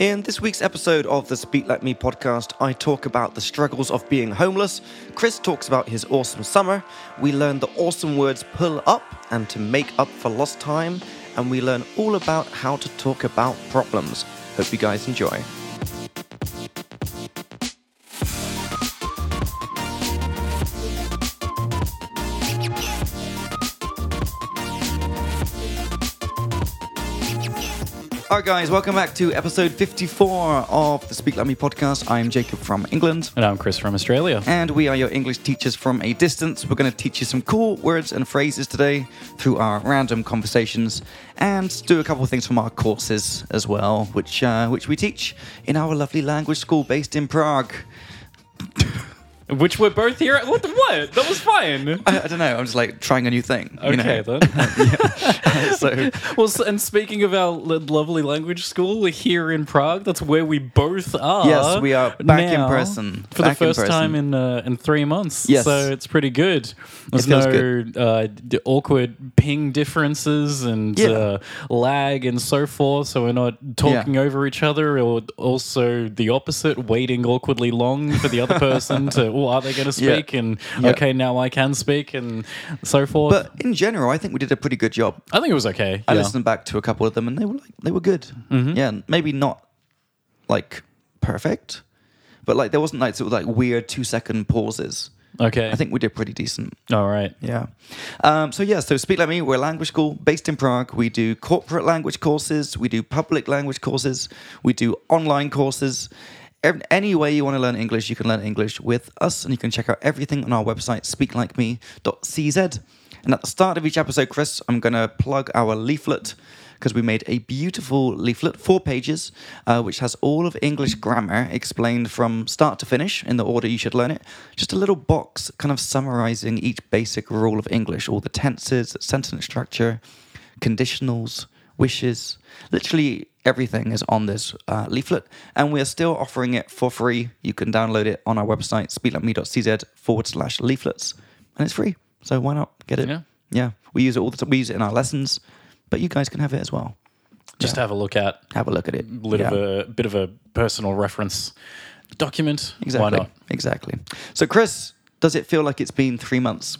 In this week's episode of the Speak Like Me podcast, I talk about the struggles of being homeless. Chris talks about his awesome summer. We learn the awesome words pull up and to make up for lost time. And we learn all about how to talk about problems. Hope you guys enjoy. All right, guys, welcome back to episode 54 of the Speak Like Me podcast. I'm Jacob from England. And I'm Chris from Australia. And we are your English teachers from a distance. We're going to teach you some cool words and phrases today through our random conversations and do a couple of things from our courses as well, which, uh, which we teach in our lovely language school based in Prague. Which we're both here. At. What? The, what? That was fine. I, I, don't know. I'm just like trying a new thing. Okay, you know? then. yeah. so, well, and speaking of our lovely language school here in Prague, that's where we both are. Yes, we are back in person for back the first time in uh, in three months. Yes, so it's pretty good. There's no uh, awkward ping differences and yeah. uh, lag and so forth. So we're not talking yeah. over each other, or also the opposite, waiting awkwardly long for the other person to well, are they going to speak? Yeah. And yeah. okay, now I can speak, and so forth. But in general, I think we did a pretty good job. I think it was okay. I yeah. listened back to a couple of them, and they were like they were good. Mm-hmm. Yeah, maybe not like perfect, but like there wasn't like sort of like weird two second pauses. Okay. I think we did pretty decent. All right. Yeah. Um, so, yeah, so Speak Like Me, we're a language school based in Prague. We do corporate language courses, we do public language courses, we do online courses. Any way you want to learn English, you can learn English with us, and you can check out everything on our website, speaklikeme.cz. And at the start of each episode, Chris, I'm going to plug our leaflet because we made a beautiful leaflet, four pages, uh, which has all of English grammar explained from start to finish in the order you should learn it. Just a little box kind of summarizing each basic rule of English, all the tenses, sentence structure, conditionals, wishes. Literally everything is on this uh, leaflet, and we are still offering it for free. You can download it on our website, speaklikeme.cz forward slash leaflets, and it's free. So why not get it? Yeah. Yeah. We use it all the time. We use it in our lessons but you guys can have it as well. Just Yeah. have a look at Have a look at it. a bit of a bit of a personal reference document. exactly. Why not? Exactly. So, Chris, does it feel like it's been three months?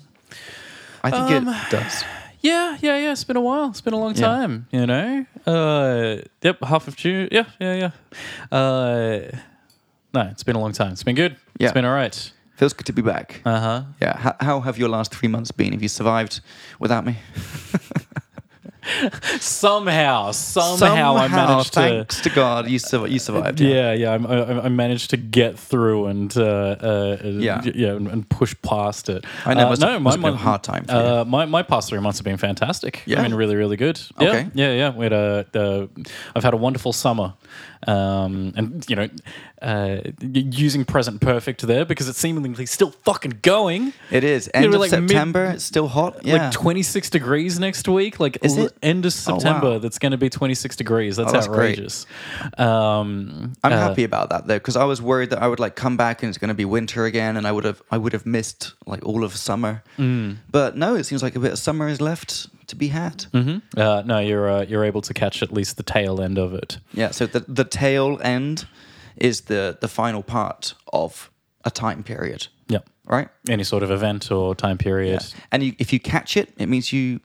I think Um, it does. Yeah, yeah, yeah. It's been a while. It's been a long Yeah. time. You know. Uh, yep. Half of June. Yeah, yeah, yeah. Uh, no, it's been a long time. It's been good. Yeah. It's been all right. Feels good to be back. Uh huh. Yeah. How, how have your last three months been? Have you survived without me? Somehow, somehow, I managed to. thanks to God, you, sur- you survived. Yeah, yeah, I, I, I managed to get through and uh, uh, Yeah. yeah, and, push past it. I know, Uh, must- must have been a hard time uh, My my past three months have been fantastic. Yeah? I mean, really, really good. Yeah, Okay. yeah, yeah. We had a, uh, I've had a wonderful summer, um, and you know, uh, using present perfect there because it's seemingly still fucking going. It is. End we're of like mid- September. it's still hot. Yeah. Like 26 degrees next week. Like Is l- it? end of Oh, wow. September, that's going to be 26 degrees. That's, Oh, that's great. outrageous. Um, I'm uh, happy about that though, because I was worried that I would like come back and it's going to be winter again, and I would have I would have missed like all of summer. Mm. But no, it seems like a bit of summer is left to be had. mhm. Uh, no, you're uh, you're able to catch at least the tail end of it. Yeah. So the the tail end is the the final part of a time period, Yeah. right? Any sort of event or time period. And you, if you catch it, it means you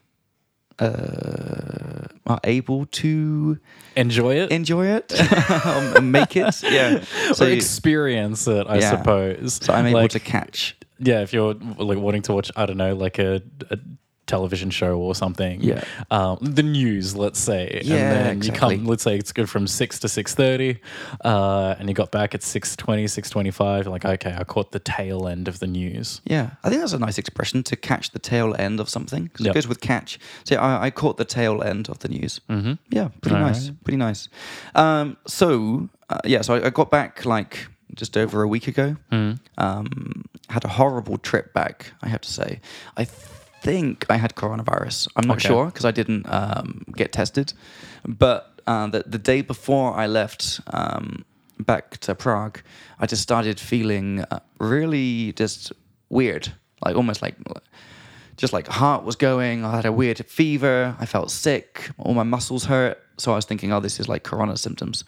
uh, are able to Enjoy it. enjoy it, um, make it. Yeah. or experience it, I Yeah. suppose. so I'm able Like, to catch. Yeah, if you're like wanting to watch, I don't know, like a, a television show or something. Yeah. Um, the news, let's say. Yeah, And then exactly. you come, let's say it's good from 6 to 6.30 uh, and you got back at 6.20, 6.25. You're like, okay, I caught the tail end of the news. Yeah, I think that's a nice expression to catch the tail end of something because Yep. it goes with catch. So I, I caught the tail end of the news. Mm-hmm. Yeah, pretty All nice, right. pretty nice. Um, so uh, yeah, so I, I got back like just over a week ago. Mm. Um, had a horrible trip back, I have to say. I think I had coronavirus. I'm not Okay. sure because I didn't um, get tested, but uh, the the day before I left. Um, back to Prague, I just started feeling uh, really just weird, like almost like just like heart was going. I had a weird fever. I felt sick. All my muscles hurt. So I was thinking, oh, this is like corona symptoms.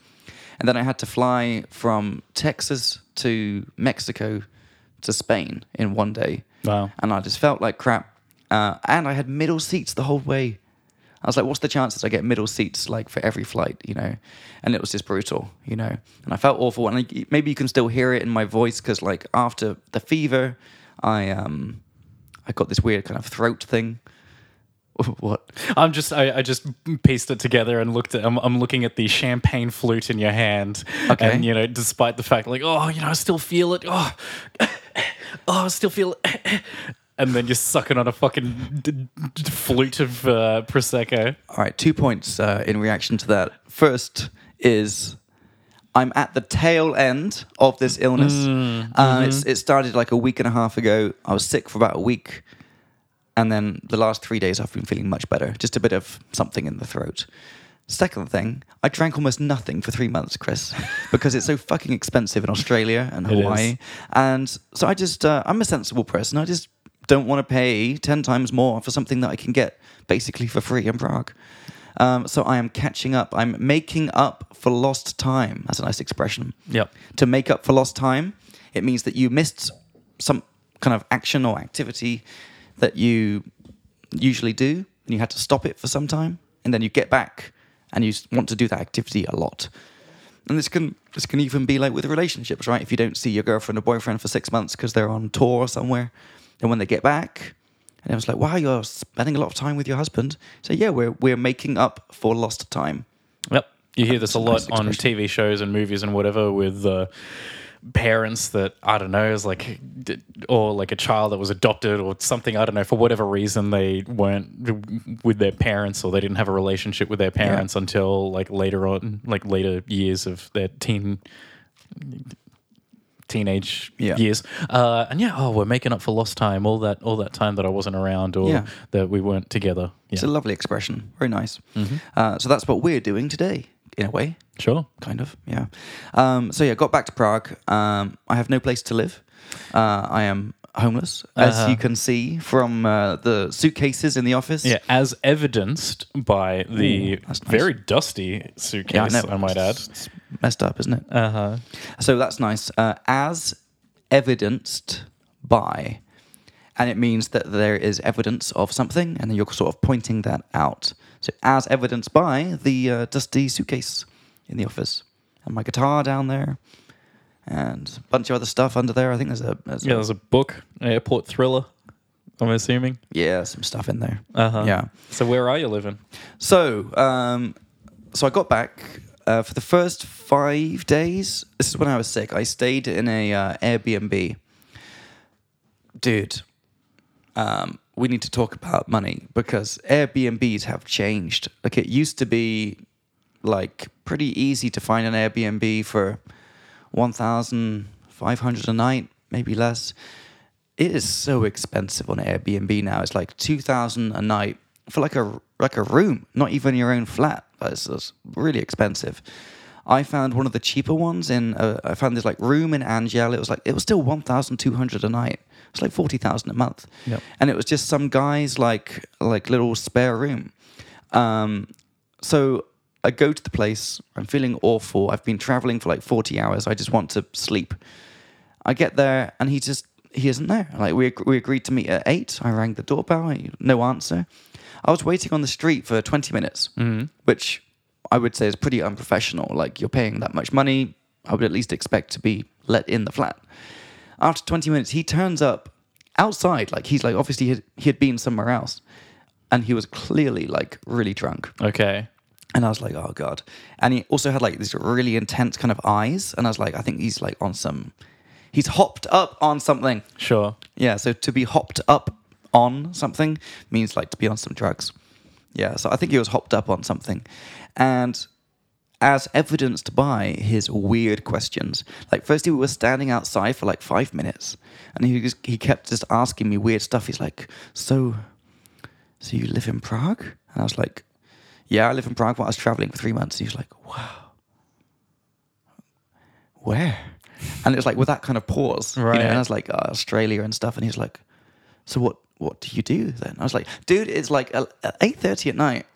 and then I had to fly from Texas to Mexico to Spain in one day. Wow. And I just felt like crap. Uh, and I had middle seats the whole way. I was like, what's the chances I get middle seats like for every flight, you know? And it was just brutal, you know? And I felt awful. And I, maybe you can still hear it in my voice because, like, after the fever, I um, I got this weird kind of throat thing. what? I'm just I, I just pieced it together and looked at I'm, I'm looking at the champagne flute in your hand Okay. and you know despite the fact like oh you know I still feel it oh oh I still feel it and then you're sucking on a fucking d- d- flute of uh, prosecco All right, two points uh, in reaction to that. First is I'm at the tail end of this illness. uh, it's, it started like a week and a half ago. I was sick for about a week. And then the last three days, I've been feeling much better. Just a bit of something in the throat. Second thing, I drank almost nothing for three months, Chris, because it's so fucking expensive in Australia and Hawaii. And so I just, uh, I'm a sensible person. I just don't want to pay 10 times more for something that I can get basically for free in Prague. Um, so I am catching up. I'm making up for lost time. That's a nice expression. Yep. To make up for lost time, it means that you missed some kind of action or activity that you usually do, and you had to stop it for some time, and then you get back and you want to do that activity a lot. And this can this can even be like with relationships, right? If you don't see your girlfriend or boyfriend for six months because they're on tour somewhere, then when they get back, and it was like, wow, you're spending a lot of time with your husband. So yeah, we're we're making up for lost time. Yep. You hear this a lot nice on. TV shows and movies and whatever with uh, parents that I don't know is like, or like a child that was adopted or something. I don't know for whatever reason they weren't with their parents or they didn't have a relationship with their parents until like later on, like later years of their teen teenage Yeah. years. Uh, and yeah, oh, we're making up for lost time. All that, all that time that I wasn't around or Yeah. that we weren't together. It's a lovely expression. Very nice. Uh, so that's what we're doing today, in a way. sure. kind of yeah um, so yeah got back to prague um, i have no place to live uh, i am homeless as Uh-huh. you can see from uh, the suitcases in the office Yeah, as evidenced by the Ooh, nice. very dusty suitcase, yeah i I, might add. It's- it's messed up isn't it Uh huh. so that's nice uh, as evidenced by and it means that there is evidence of something and then you're sort of pointing that out so as evidenced by the uh, dusty suitcase in the office and my guitar down there and a bunch of other stuff under there i think there's a, there's Yeah, a there's a book, Airport Thriller. I'm assuming. Yeah, some stuff in there. Uh huh. Yeah. So where are you living? So, um, so I got back uh, for the first five days. This is when I was sick. I stayed in a uh, Airbnb. Dude, um, we need to talk about money because Airbnbs have changed. Like it used to be like pretty easy to find an Airbnb for one thousand five hundred a night, maybe less. It is so expensive on Airbnb now. It's like two thousand a night for like a like a room, not even your own flat. It's, it's really expensive. I found one of the cheaper ones in. Uh, I found this like room in Angel. It was like it was still one thousand two hundred a night. It's like forty thousand a month, Yep. and it was just some guy's like like little spare room. Um, so I go to the place. I'm feeling awful. I've been traveling for like 40 hours. I just want to sleep. I get there and he just he isn't there. Like we we agreed to meet at eight. I rang the doorbell. No answer. I was waiting on the street for 20 minutes, mm-hmm. which I would say is pretty unprofessional. Like you're paying that much money. I would at least expect to be let in the flat. After 20 minutes, he turns up outside. Like he's like obviously he had, he had been somewhere else, and he was clearly like really drunk. Okay. And I was like, oh god. And he also had like these really intense kind of eyes. And I was like, I think he's like on some, he's hopped up on something. Sure. Yeah. So to be hopped up on something means like to be on some drugs. Yeah. So I think he was hopped up on something, and as evidenced by his weird questions. Like firstly, we were standing outside for like five minutes, and he was, he kept just asking me weird stuff. He's like, so, so you live in Prague? And I was like, yeah, I live in Prague. But I was traveling for three months. And he was like, wow, where? And it was like with that kind of pause, you know, Right. and I was like, uh, Australia and stuff. And he's like, so what? What do you do then? I was like, dude, it's like eight thirty at night.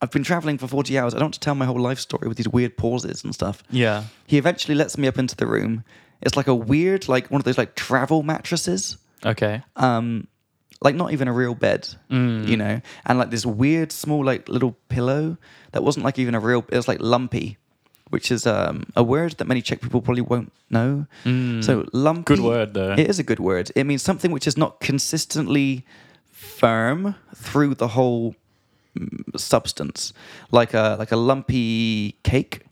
I've been traveling for 40 hours. I don't want to tell my whole life story with these weird pauses and stuff. Yeah. He eventually lets me up into the room. It's like a weird, like one of those like travel mattresses. Okay. Um, like not even a real bed, you know, and like this weird small like little pillow that wasn't like even a real. It was like lumpy, which is um, a word that many Czech people probably won't know. So lumpy. Good word, though. It is a good word. It means something which is not consistently firm through the whole mm, substance, like a like a lumpy cake.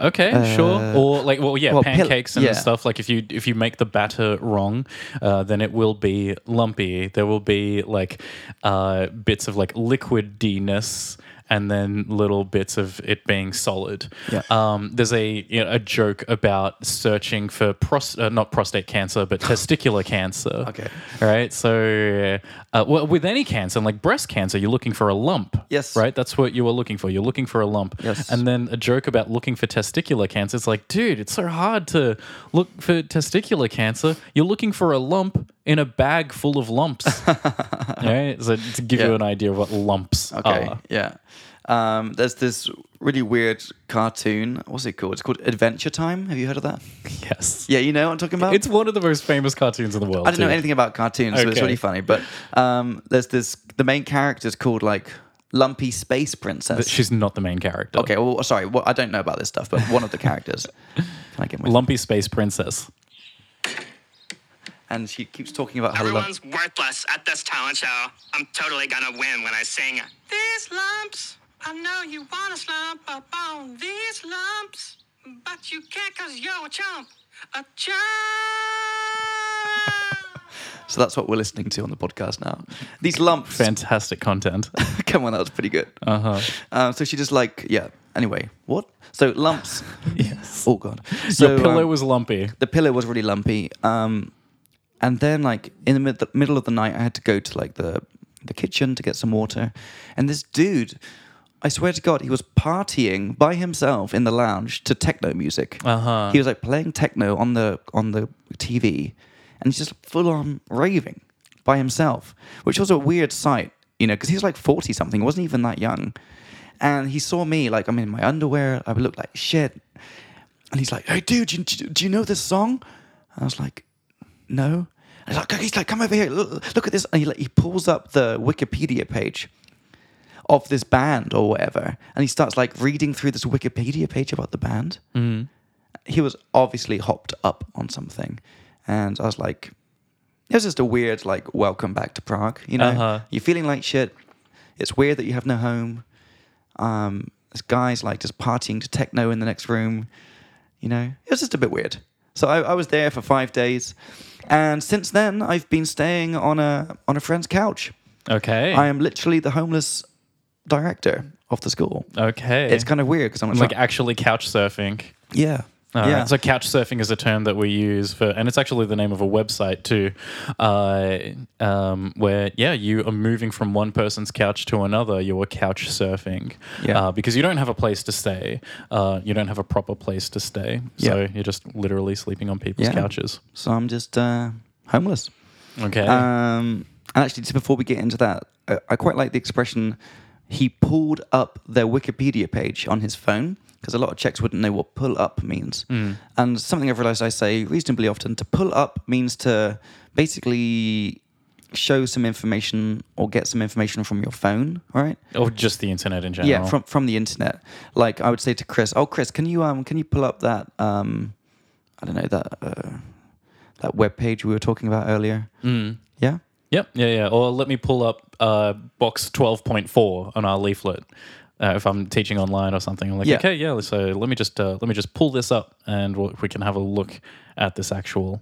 Okay, sure. Or like, well, yeah, Uh, well, pancakes and yeah. stuff. Like, if you if you make the batter wrong, uh, then it will be lumpy. There will be like uh, bits of like liquidiness, and then little bits of it being solid. Yeah. Um, there's a you know, a joke about searching for pros- uh, not prostate cancer, but testicular cancer. Okay. Right. So, uh, well, with any cancer, like breast cancer, you're looking for a lump. Yes. Right. That's what you are looking for. You're looking for a lump. Yes. And then a joke about looking for testicular cancer. It's like, dude, it's so hard to look for testicular cancer. You're looking for a lump in a bag full of lumps. right? So to give you an idea of what lumps Okay, are. yeah. Um, there's this really weird cartoon. What's it called? It's called Adventure Time. Have you heard of that? Yes. Yeah, you know what I'm talking about. It's one of the most famous cartoons in the world. I don't know too. anything about cartoons, so it's really funny. But um, there's this. The main character is called like Lumpy Space Princess. But she's not the main character. okay, well, sorry. Well, I don't know about this stuff, but one of the characters. Can I get my? Lumpy Space Princess. And she keeps talking about her lump. Everyone's worthless at this talent show. I'm totally gonna win when I sing. These lumps, I know you wanna slump up on these lumps, but you can't cause you're a chump. A chump. So that's what we're listening to on the podcast now. These lumps. Fantastic content. Come on, that was pretty good. Uh huh. Um, so she just like yeah. Anyway, what? So lumps. Yes. Oh god. So Your pillow um, was lumpy. the pillow was really lumpy. Um, and then like in the, mid- the middle of the night, I had to go to like the the kitchen to get some water, and this dude. I swear to God, he was partying by himself in the lounge to techno music. Uh-huh. He was like playing techno on the on the TV, and he's just full on raving by himself, which was a weird sight, you know, because he was like forty something, wasn't even that young, and he saw me like I'm in my underwear, I would look like shit, and he's like, "Hey, dude, do you, do you know this song?" I was like, "No." And he's like, he's like, "Come over here, look, look at this." And he like, he pulls up the Wikipedia page of this band or whatever, and he starts like reading through this Wikipedia page about the band. Mm. He was obviously hopped up on something, and I was like, "It was just a weird like welcome back to Prague." You know, Uh-huh. you're feeling like shit. It's weird that you have no home. Um, this guy's like just partying to techno in the next room. You know, it was just a bit weird. So I, I was there for five days, and since then I've been staying on a on a friend's couch. Okay. I am literally the homeless director of the school. okay. It's kind of weird because I'm like like, actually couch surfing. yeah, All yeah. right. So couch surfing is a term that we use for, and it's actually the name of a website too, uh, um, where yeah, you are moving from one person's couch to another. You are couch surfing, Yeah. uh, because you don't have a place to stay. Uh, you don't have a proper place to stay, so Yeah. you're just literally sleeping on people's Yeah. couches. so I'm just uh, homeless. Okay. Um, and actually, just before we get into that, I, I quite like the expression he pulled up their Wikipedia page on his phone because a lot of Czechs wouldn't know what pull up means. And something I've realized I say reasonably often to pull up means to basically show some information or get some information from your phone, right? or just the internet in general. Yeah, from from the internet. Like I would say to Chris, "Oh, Chris, can you um can you pull up that um I don't know that uh, that web page we were talking about earlier?" Mm. Yeah. Yep. Yeah. Yeah. Or let me pull up uh, box twelve point four on our leaflet. Uh, if I'm teaching online or something, I'm like, Yeah. okay, yeah. So let me just uh, let me just pull this up, and we'll, we can have a look at this actual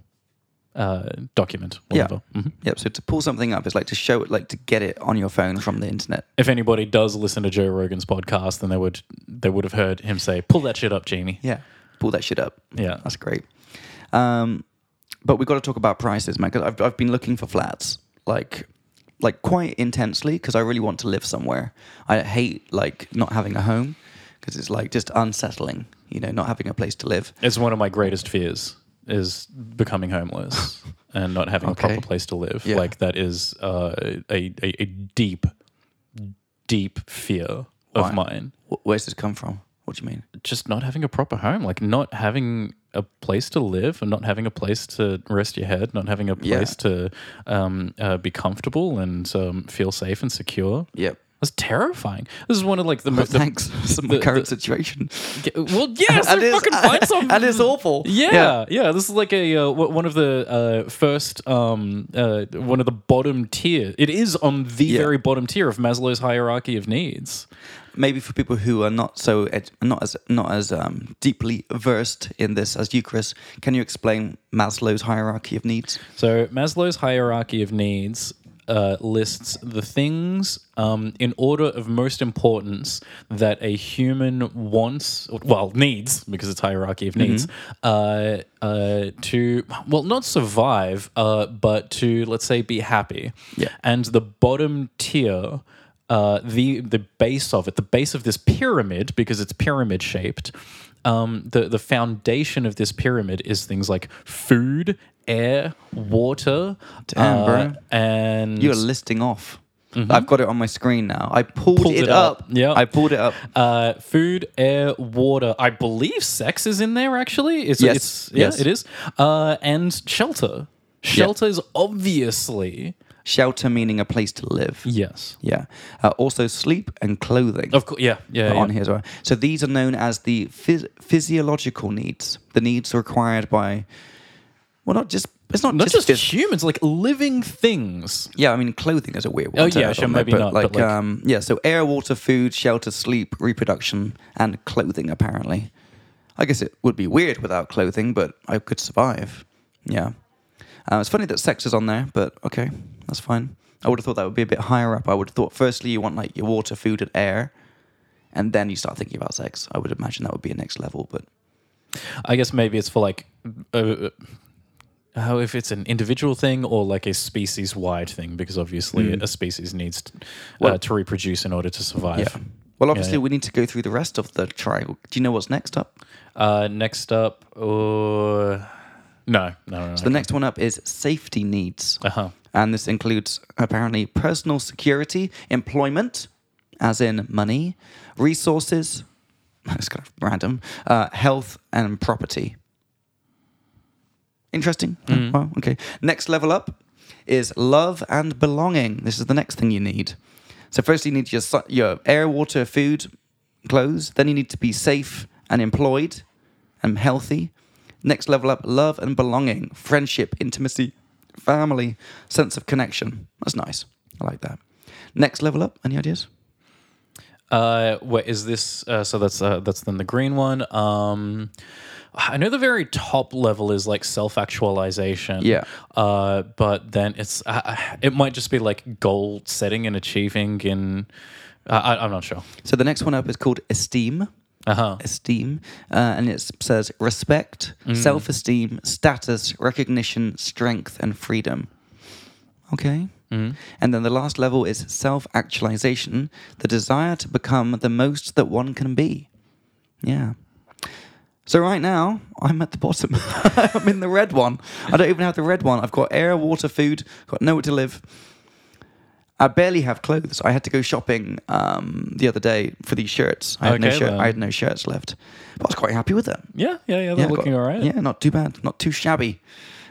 uh, document. Whatever. Mhm. Yep. So to pull something up is like to show it, like to get it on your phone from the internet. If anybody does listen to Joe Rogan's podcast, then they would they would have heard him say, "Pull that shit up, Jamie." Yeah. Pull that shit up. Yeah. That's great. Um, but we've got to talk about prices, man. Because I've I've been looking for flats like like quite intensely because I really want to live somewhere. I hate like not having a home because it's like just unsettling. You know, not having a place to live. It's one of my greatest fears is becoming homeless and not having Okay. a proper place to live. Yeah. Like that is uh, a, a a deep, deep fear of mine. Wh- Where's this come from? What do you mean? Just not having a proper home, like not having a place to live and not having a place to rest your head, not having a Yeah. place to um, uh, be comfortable and um, feel safe and secure. Yep. That's terrifying. This is one of like the Well, most. thanks for my the- current the- situation. well, yes, And it's- fucking find something. and it's awful. Yeah, yeah, This is like a uh, one of the uh, first, um, uh, one of the bottom tier. It is on the Yeah. very bottom tier of Maslow's hierarchy of needs. Maybe for people who are not so ed- not as not as um, deeply versed in this as you, Chris, can you explain Maslow's hierarchy of needs? So Maslow's hierarchy of needs uh, lists the things um, in order of most importance that a human wants, well, needs because it's hierarchy of needs, uh, uh, to well, not survive, uh, but to let's say be happy. Yeah. And the bottom tier. Uh, the the base of it, the base of this pyramid, because it's pyramid shaped, um, the the foundation of this pyramid is things like food, air, water, Damn, uh, bro. and You're listing off. I've got it on my screen now. I pulled, Mm-hmm. Pulled it, it up. up. Yeah. I pulled it up. uh, food, air, water. I believe sex is in there. Actually, it's, Yes, it's yeah, yes. it is. Uh, and shelter. Shelter is obviously Shelter meaning a place to live. yes. Yeah. Uh, also, sleep and clothing. Of course, yeah, yeah, yeah. on here as well. So these are known as the phys- physiological needs, the needs required by, well, not just it's not, Not just, just, phys- humans, like living things. yeah. I mean, clothing is a weird one. Oh, yeah, sure, maybe but not, Like, but, like- um, yeah. So air, water, food, shelter, sleep, reproduction, and clothing. Apparently, I guess it would be weird without clothing, but I could survive. Yeah. Uh, it's funny that sex is on there, but okay, that's fine. I would have thought that would be a bit higher up. I would have thought firstly you want like your water, food, and air, and then you start thinking about sex. I would imagine that would be a next level, but I guess maybe it's for like, uh, how if it's an individual thing or like a species wide thing, because obviously a species needs t- uh, Well- to reproduce in order to survive. yeah. Well, obviously yeah. we need to go through the rest of the triangle. Do you know what's next up? Uh, next up, uh, no, no, no. So the next one up is safety needs. Uh huh. And this includes apparently personal security, employment, as in money, resources, that's kind of random, uh, health, and property. Interesting. Mm-hmm. Well, okay. Next level up is love and belonging. This is the next thing you need. So, first, you need your, your air, water, food, clothes. Then, you need to be safe and employed and healthy. Next level up love and belonging, friendship, intimacy, family, sense of connection. That's nice. I like that. Next level up, any ideas? Uh, what is this? Uh, so that's uh, that's then the green one. Um, I know the very top level is like self actualization. Yeah. Uh, but then it's uh, it might just be like goal setting and achieving in. Uh, I, I'm not sure. So, the next one up is called esteem. Uh huh. esteem, uh, and it says respect, self esteem, status, recognition, strength, and freedom. Okay. And then the last level is self actualization, the desire to become the most that one can be. Yeah. So right now, I'm at the bottom. I'm in the red one. I don't even have the red one. I've got air, water, food, got nowhere to live. I barely have clothes. I had to go shopping um, the other day for these shirts. I had no shirt. then. I had no shirts left. But I was quite happy with them. Yeah, yeah, yeah. They're got- looking all right. Yeah, not too bad. Not too shabby.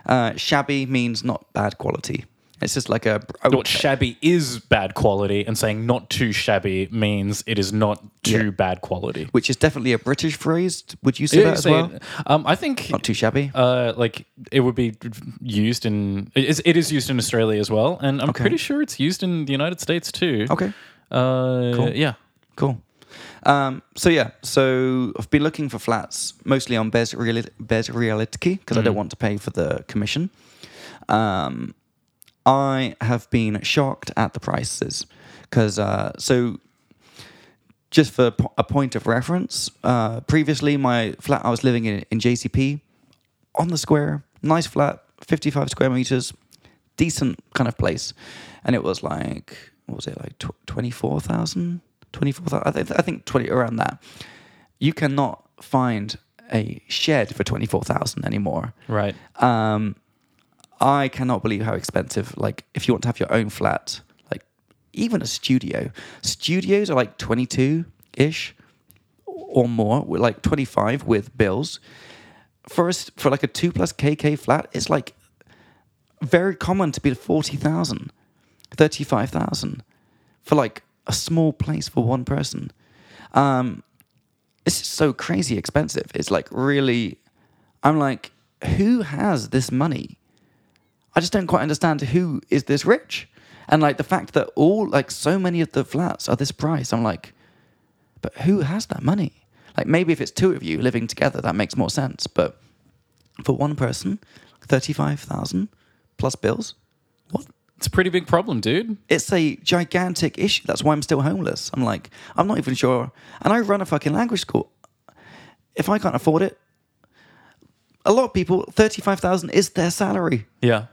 Uh, shabby means not bad quality. It's just like a. What shabby is bad quality, and saying not too shabby means it is not too Yeah. bad quality. which is definitely a British phrase. Would you say that as Say well? it. Um, I think Not too shabby. uh, like it would be used in it is, it is used in Australia as well, and I'm Okay. pretty sure it's used in the United States too. Okay, Uh, Cool. Yeah. cool. Um, so yeah, so I've been looking for flats mostly on Bez, Reali- Bez Reality because I don't want to pay for the commission. Um, I have been shocked at the prices because uh, so just for a point of reference, uh, previously my flat I was living in in JCP on the square, nice flat, 55 square meters, decent kind of place. And it was like, what was it, like tw- 24,000? 24,000? I, th- I think 20, around that. You cannot find a shed for 24,000 anymore. Right. Um, I cannot believe how expensive, like, if you want to have your own flat, like, even a studio. Studios are like 22 ish or more, like 25 with bills. For for like a two plus KK flat, it's like very common to be 40,000, 35,000 for like a small place for one person. Um, it's so crazy expensive. It's like really, I'm like, who has this money? I just don't quite understand who is this rich. And like the fact that all, like so many of the flats are this price, I'm like, but who has that money? Like maybe if it's two of you living together, that makes more sense. But for one person, 35,000 plus bills, what? It's a pretty big problem, dude. It's a gigantic issue. That's why I'm still homeless. I'm like, I'm not even sure. And I run a fucking language school. If I can't afford it, a lot of people, 35,000 is their salary. Yeah.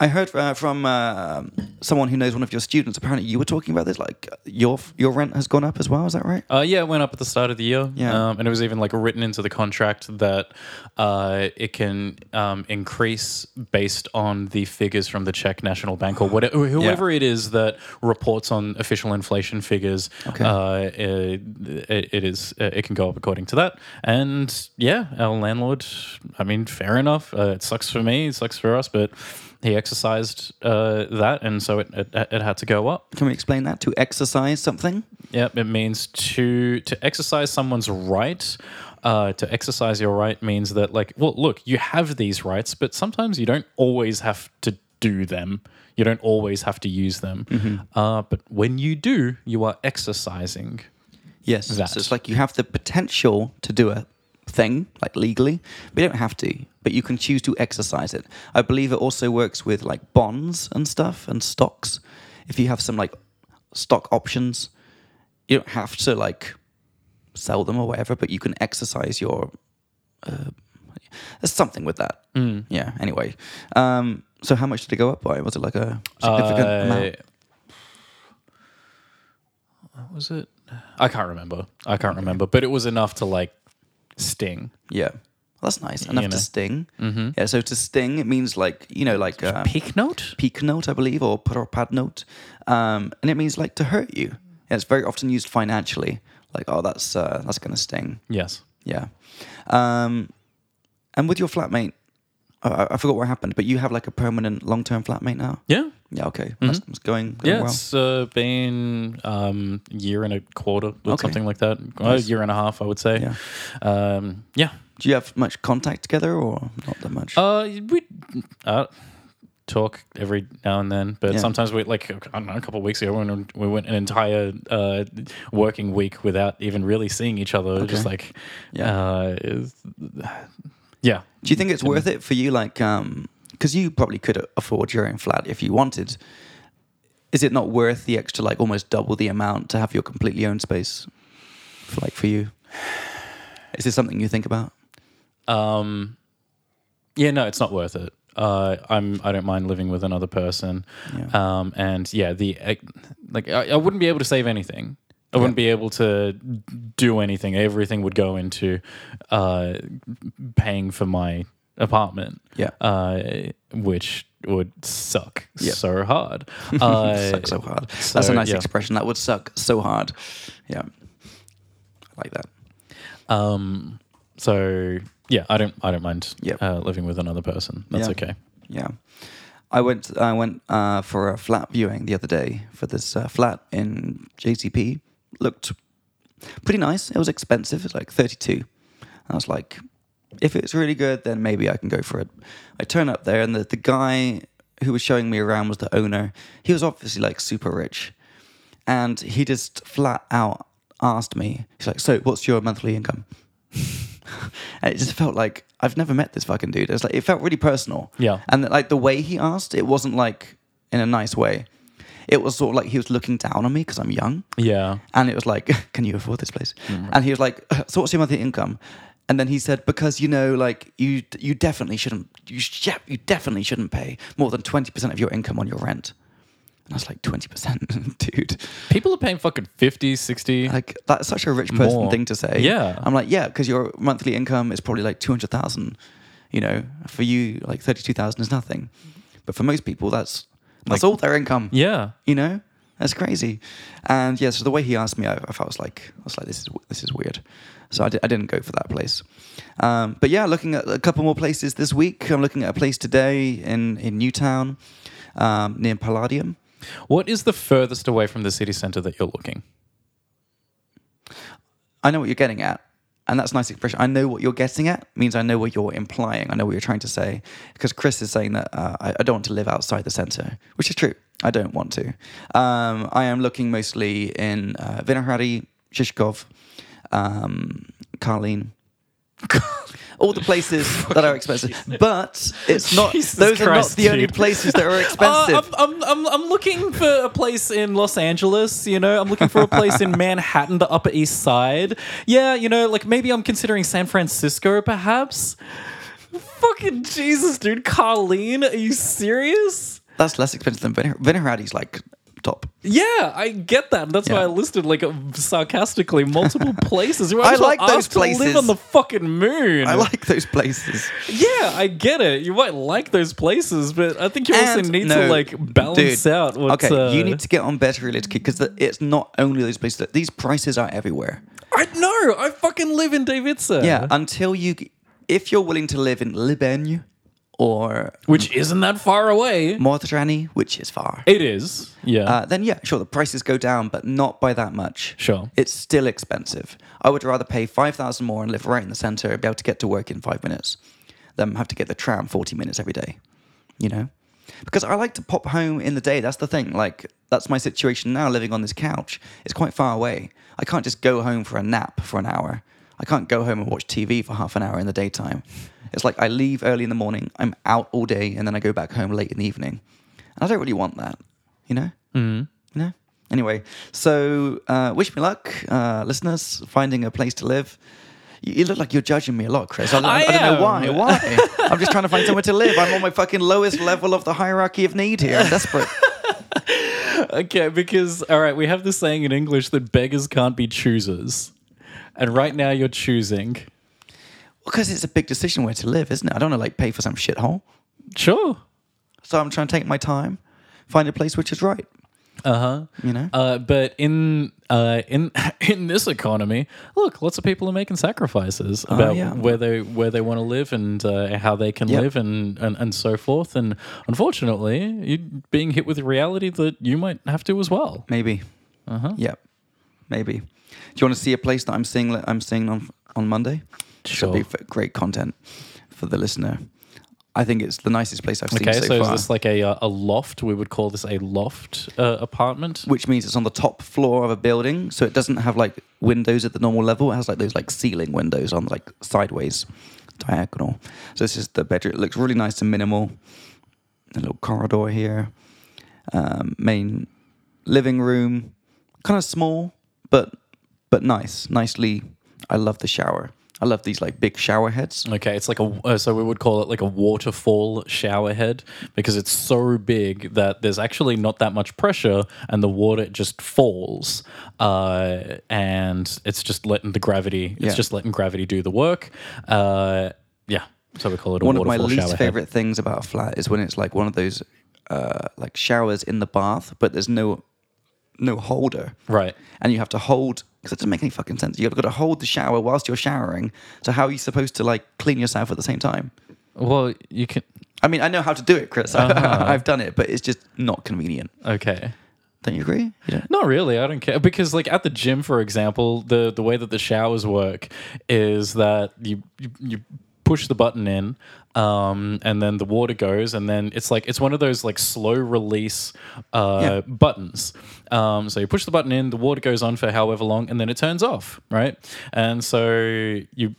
I heard uh, from uh, someone who knows one of your students. Apparently, you were talking about this. Like your your rent has gone up as well. Is that right? Uh, yeah, it went up at the start of the year. Yeah. Um, and it was even like written into the contract that uh, it can um, increase based on the figures from the Czech National Bank or whatever, whoever it is that reports on official inflation figures. Okay. Uh, it, it, is it can go up according to that. And yeah, our landlord. I mean, fair enough. Uh, it sucks for me. It sucks for us, but. He exercised uh, that, and so it, it, it had to go up. Can we explain that? To exercise something? Yep, it means to to exercise someone's right. Uh, to exercise your right means that, like, well, look, you have these rights, but sometimes you don't always have to do them. You don't always have to use them. Uh, but when you do, you are exercising. Yes. That. So it's like you have the potential to do a thing, like legally, but you don't have to. But you can choose to exercise it. I believe it also works with like bonds and stuff and stocks. If you have some like stock options, you don't have to like sell them or whatever, but you can exercise your. Uh, there's something with that. Yeah. Anyway, um, so how much did it go up by? Was it like a significant Uh, amount? What was it? I can't remember. I can't remember, but it was enough to like sting. Yeah. Well, that's nice. Enough You know. to sting. Mm-hmm. Yeah. So to sting, it means like you know, like uh, Peak note? peak note, I believe, or put or pad note, um, and it means like to hurt you. Yeah, it's very often used financially. Like, oh, that's uh, that's gonna sting. Yes. Yeah. Um, and with your flatmate, I, I forgot what happened, but you have like a permanent long-term flatmate now. Yeah. Yeah. Okay. That's, that's going, going Yeah, well. it's uh, been um, a year and a quarter, or Okay. something like that. A Nice. year and a half, I would say. Yeah. Um, yeah. Do you have much contact together, or not that much? Uh, we uh, talk every now and then, but Yeah. sometimes we like I don't know. A couple of weeks ago, when we went an entire uh, working week without even really seeing each other. Just like, Yeah. uh, yeah. Do you think it's worth it for you? Like, because you probably could afford your own flat if you wanted. Is it not worth the extra, like almost double the amount to have your completely own space, for, like for you? Is this something you think about? Um, yeah, no, it's not worth it. Uh, I'm I don't mind living with another person. Yeah. Um, and yeah, the like I, I wouldn't be able to save anything. I wouldn't be able to do anything. Everything would go into uh, paying for my apartment. Yeah. Uh, which would suck Yeah. so hard. Uh, suck so hard. That's so, a nice yeah. expression. That would suck so hard. Yeah, I like that. Um, so yeah, I don't I don't mind Yep. uh, living with another person. That's Yeah. okay. Yeah. I went. I went uh, for a flat viewing the other day for this uh, flat in JCP. Looked pretty nice. It was expensive. It's like thirty-two. I was like, if it's really good, then maybe I can go for it. I turn up there, and the the guy who was showing me around was the owner. He was obviously like super rich, and he just flat out asked me. He's like, "So, what's your monthly income?" and it just felt like I've never met this fucking dude. It was like it felt really personal. Yeah. And like the way he asked, it wasn't like in a nice way. It was sort of like he was looking down on me because I'm young. Yeah. And it was like, can you afford this place? Mm-hmm. And he was like, so what's your monthly income? And then he said, because you know, like you, you definitely shouldn't, you, sh- you definitely shouldn't pay more than twenty percent of your income on your rent. And I was like, twenty percent, dude. People are paying fucking 50, 60. Like that's such a rich person More. thing to say. Yeah. I'm like, yeah, because your monthly income is probably like two hundred thousand. You know, for you, like thirty-two thousand is nothing, but for most people, that's That's all their income. Yeah. You know, that's crazy. And yeah, so the way he asked me, I, I felt was like, I was like, this is this is weird. So I, di- I didn't go for that place. Um, but yeah, looking at a couple more places this week. I'm looking at a place today in in Newtown, um, near Palladium. What is the furthest away from the city center that you're looking? I know what you're getting at. And that's a nice expression. I know what you're getting at means I know what you're implying. I know what you're trying to say. Because Chris is saying that uh, I, I don't want to live outside the center, which is true. I don't want to. Um, I am looking mostly in uh, Vinohrady, Žižkov, um, Karlin. All the places that are expensive, but it's not. Jesus those are Christ, not the only dude. places that are expensive. Uh, I'm, I'm, I'm, I'm looking for a place in Los Angeles, you know. I'm looking for a place in Manhattan, the Upper East Side. Yeah, you know, like maybe I'm considering San Francisco, perhaps. Fucking Jesus, dude. Karlin, are you serious? That's less expensive than Vinohr- Vinohrady's like top. Yeah, I get that. That's why I listed like sarcastically multiple places. You I like those to live on the fucking moon. I like those places. Yeah, I get it. You might like those places, but I think you also need no, to like balance dude, out what's. okay, uh, you need to get on better reality because it's not only those places. That, these prices are everywhere. I know. I fucking live in Davidson. Yeah, until you, if you're willing to live in Libeň or which isn't that far away. Modřany, which is far, It is. Yeah. uh, then yeah, sure, the prices go down, but not by that much. Sure. It's still expensive. I would rather pay 5,000 more and live right in the center and be able to get to work in five minutes than have to get the tram 40 minutes every day, you know? Because I like to pop home in the day. That's the thing. Like, that's my situation now living on this couch. It's quite far away. I can't just go home for a nap for an hour. I can't go home and watch TV for half an hour in the daytime. It's like I leave early in the morning, I'm out all day, and then I go back home late in the evening. And I don't really want that, you know? Mhm. You know? Anyway, so uh, wish me luck, uh, listeners, finding a place to live. You, you look like you're judging me a lot, Chris. I don't, I I don't know why. Why? I'm just trying to find somewhere to live. I'm on my fucking lowest level of the hierarchy of need here. I'm desperate. Okay, because all right, we have this saying in English that beggars can't be choosers, and right now you're choosing. Because it's a big decision where to live, isn't it? I don't want to like pay for some shithole. Sure. So I'm trying to take my time, find a place which is right. Uh huh. You know? Uh, but in uh, in in this economy, look, lots of people are making sacrifices about Oh, yeah. where they where they want to live and uh, how they can Yep. live and, and and so forth. And unfortunately, you being hit with the reality that you might have to as well. Maybe. Uh huh. Yep. Maybe. Do you want to see a place that I'm seeing? I'm seeing on on Monday. Sure. It'll be great content for the listener. I think it's the nicest place I've seen Okay, so, so, is this like a uh, a loft? We would call this a loft uh, apartment. which means it's on the top floor of a building, so it doesn't have like windows at the normal level. It has like those like ceiling windows on like sideways, diagonal. So this is the bedroom. It looks really nice and minimal. A little corridor here. Um, main living room, kind of small, but but nice, nicely. I love the shower. I love these like big shower heads. Okay, it's like a uh, so we would call it like a waterfall shower head because it's so big that there's actually not that much pressure and the water just falls, uh, and it's just letting the gravity. It's Yeah. just letting gravity do the work. Uh, yeah, so we call it a one of my waterfall least head. favorite things about a flat is when it's like one of those uh, like showers in the bath, but there's no no holder, Right. and you have to hold because it doesn't make any fucking sense. You've got to hold the shower whilst you're showering. So how are you supposed to like clean yourself at the same time? Well, you can. I mean, I know how to do it, Chris. Uh-huh. I've done it, but it's just not convenient. Okay. Don't you agree? You don't? Not really. I don't care because, like, at the gym, for example, the the way that the showers work is that you you, you push the button in, um, and then the water goes, and then it's like it's one of those like slow release uh, Yeah. buttons. Um, so you push the button in, the water goes on for however long, and then it turns off, right? And so you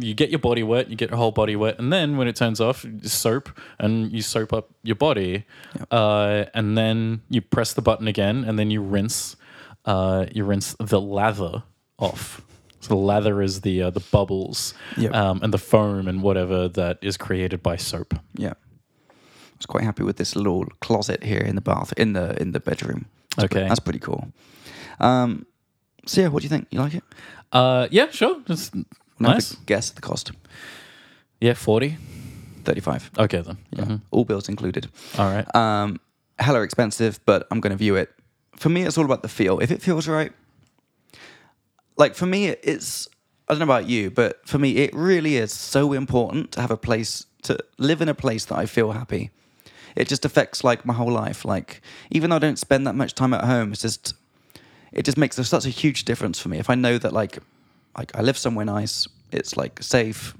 you get your body wet, you get your whole body wet, and then when it turns off, you soap and you soap up your body, uh, and then you press the button again, and then you rinse, uh, you rinse the lather off. So the lather is the uh, the bubbles Yep. um, and the foam and whatever that is created by soap. Yeah. I was quite happy with this little closet here in the bath in the in the bedroom. That's pre- Okay. that's pretty cool. Um, so yeah, what do you think? You like it? Uh, yeah, sure. Wanna nice. Guess the cost. Yeah, forty. Thirty-five. Okay then. Yeah, Mhm. all bills included. All right. Um, hella expensive, but I'm going to view it. For me, it's all about the feel. If it feels right, like for me, it's I don't know about you, but for me, it really is so important to have a place to live in a place that I feel happy. It just affects like my whole life. Like even though I don't spend that much time at home, it's just it just makes such a huge difference for me. If I know that like like I live somewhere nice, it's like safe,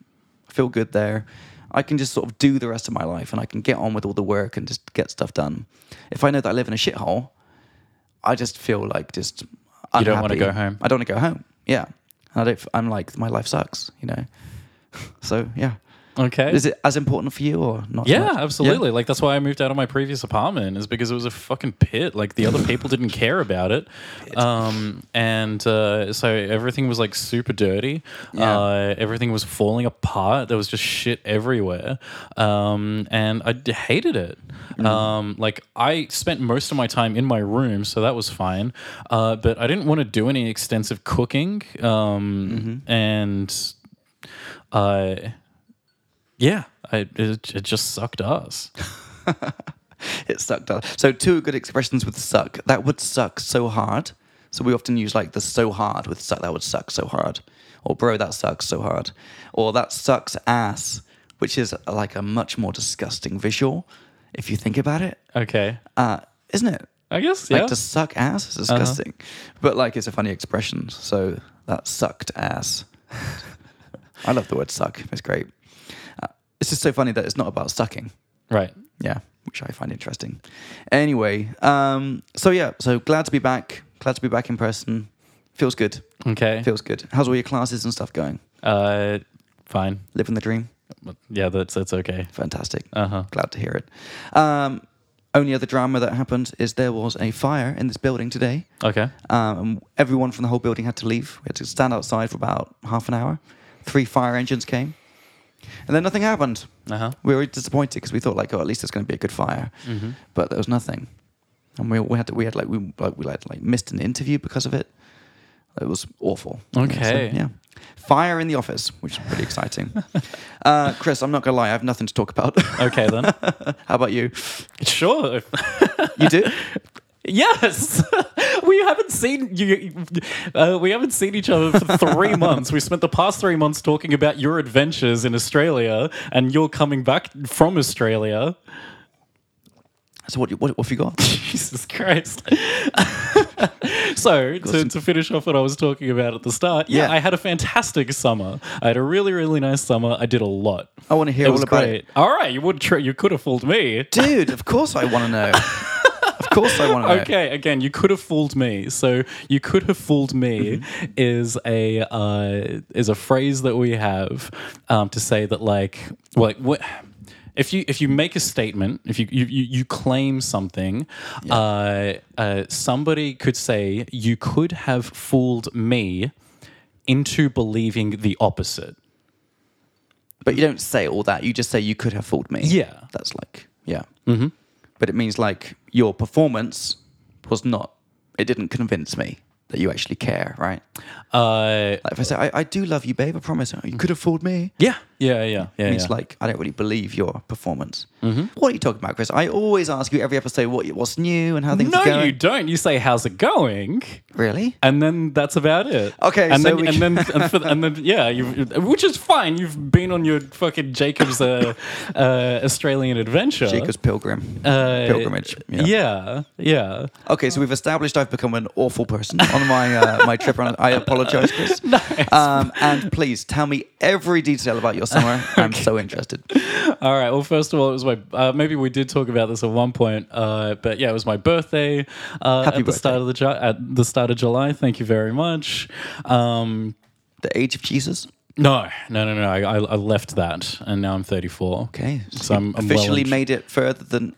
I feel good there. I can just sort of do the rest of my life and I can get on with all the work and just get stuff done. If I know that I live in a shithole, I just feel like just You don't wanna go home. I don't want to go home. Yeah, and I don't. f- I'm like my life sucks. You know. so yeah, Okay. is it as important for you or not? Yeah, much? absolutely. Like that's why I moved out of my previous apartment is because it was a fucking pit. Like the other people didn't care about it, um, and uh, so everything was like super dirty. Yeah. Uh, everything was falling apart. There was just shit everywhere, um, and I d- hated it. Mm. Um, like I spent most of my time in my room, so that was fine. Uh, but I didn't want to do any extensive cooking, um, Mm-hmm. and. Uh, yeah, I, it, it just sucked us. it sucked. up. So two good expressions with suck. That would suck so hard. So we often use like the so hard with suck. That would suck so hard. Or bro, that sucks so hard. Or that sucks ass, which is like a much more disgusting visual if you think about it, Okay, uh, isn't it? I guess Like yeah. to suck ass is disgusting, but like it's a funny expression. So that sucked ass. I love the word suck. It's great. It's just so funny that it's not about sucking. right. Yeah, which I find interesting. Anyway, um, so yeah, so glad to be back. Glad to be back in person. Feels good. Okay. Feels good. How's all your classes and stuff going? Uh, fine. Living the dream. Yeah, that's that's okay. Fantastic. Uh huh. Glad to hear it. Um, only other drama that happened is there was a fire in this building today. Okay. Um, everyone from the whole building had to leave. We had to stand outside for about half an hour. Three fire engines came, and then nothing happened. Uh huh. We were disappointed because we thought like, oh, at least it's going to be a good fire, Mm-hmm. but there was nothing. And we, we had to, we had like we like we like, like missed an interview because of it. It was awful. Okay. So, yeah. Fire in the office, which is pretty exciting. uh, Chris, I'm not gonna lie, I have nothing to talk about. Okay then. How about you? sure. You do? yes. we haven't seen you. Uh, we haven't seen each other for three months. We spent the past three months talking about your adventures in Australia, and you're coming back from Australia. So what? What, what have you got? Jesus Christ. so, to, to finish off what I was talking about at the start, yeah, Yeah. I had a fantastic summer. I had a really, really nice summer. I did a lot. I want to hear all about great. it, All right, you would tr- you could have fooled me. dude. Of course, I want to know. Of course, I want to know. Okay, again, you could have fooled me. So you could have fooled me Mm-hmm. is a uh, is a phrase that we have um, to say that like like what. If you if you make a statement, if you you, you, claim something, uh, uh, somebody could say you could have fooled me into believing the opposite. But you don't say all that. You just say you could have fooled me. Yeah. That's like, yeah. Mm-hmm. But it means like your performance was not, it didn't convince me that you actually care, right? Uh, Like if I say, I, I do love you, babe, I promise. You could have fooled me. yeah, yeah, yeah, yeah. It means yeah. like, I don't really believe your performance. Mm-hmm. What are you talking about, Chris? I always ask you every episode what what's new and how things no, are going. No, you don't. You say, "How's it going?" Really? and then that's about it. Okay, and so then and then and, for, and then yeah, you which is fine. You've been on your fucking Jacob's uh, uh, Australian adventure. Jacob's pilgrim. uh, pilgrimage. Yeah. Yeah, yeah. Okay, so we've established I've become an awful person on my uh, my trip. around. I apologize, Chris. Um, and please tell me every detail about your summer. I'm so interested. All right. Well, first of all, it was my. Uh, maybe we did talk about this at one point, uh, but yeah, it was my birthday. Uh, at the birthday. start of the Ju- at the start of July. Thank you very much. Um, The age of Jesus. no, no, no, no. I, I, left that, and now I'm 34. Okay, So I'm, I'm officially and- made it further than.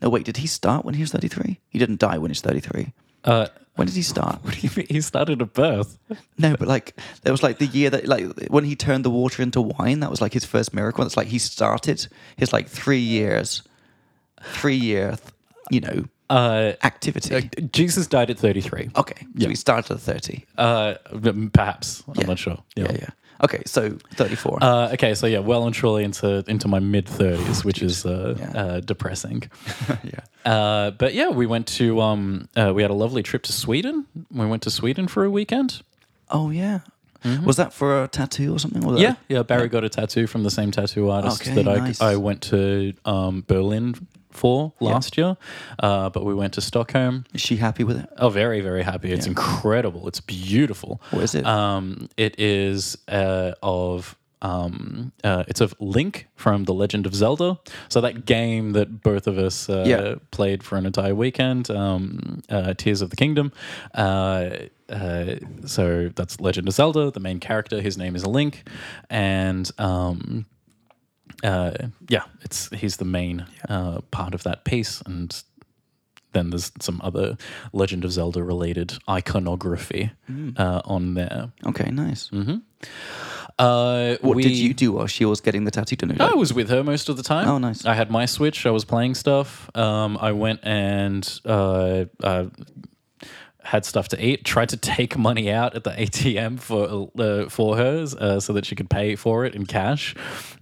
No, wait. Did he start when he was 33? He didn't die when he was 33. Uh, When did he start? what do you mean? He started at birth. No, but like there was like the year that like when he turned the water into wine. That was like his first miracle. It's like he started his like three years, three year, you know, Uh, activity. uh, Jesus died at 33. okay, so Yeah. he started at 30. Uh, perhaps. I'm Yeah. not sure. Yeah, yeah. Okay, so 34. Uh, okay, so yeah, well and truly into into my mid thirties, which is uh, Yeah. uh, depressing. yeah. Uh, but yeah, we went to um, uh, we had a lovely trip to Sweden. We went to Sweden for a weekend. Oh, yeah. Was that for a tattoo or something? Mm-hmm. Yeah, yeah. Barry got a tattoo from the same tattoo artist Okay, that I nice. I went to um, Berlin for last year, uh, but we went to Stockholm. Is she happy with it? Oh, very, very happy. It's Yeah. incredible. It's beautiful. What is it? Um, it is uh, of. Um, uh, it's of Link from The Legend of Zelda. So that game that both of us uh, Yeah. played for an entire weekend, um, uh, Tears of the Kingdom. Uh, so that's Legend of Zelda. The main character, his name is Link, and um, uh, yeah, it's he's the main uh, part of that piece, and then there's some other Legend of Zelda related iconography Mm. uh, on there. Okay, nice. Uh, What we- did you do while she was getting the tattoo done? I was with her most of the time. Oh, nice. I had my Switch. I was playing stuff. Um, I went and uh, uh, had stuff to eat. Tried to take money out at the ATM for uh, for hers uh, so that she could pay for it in cash.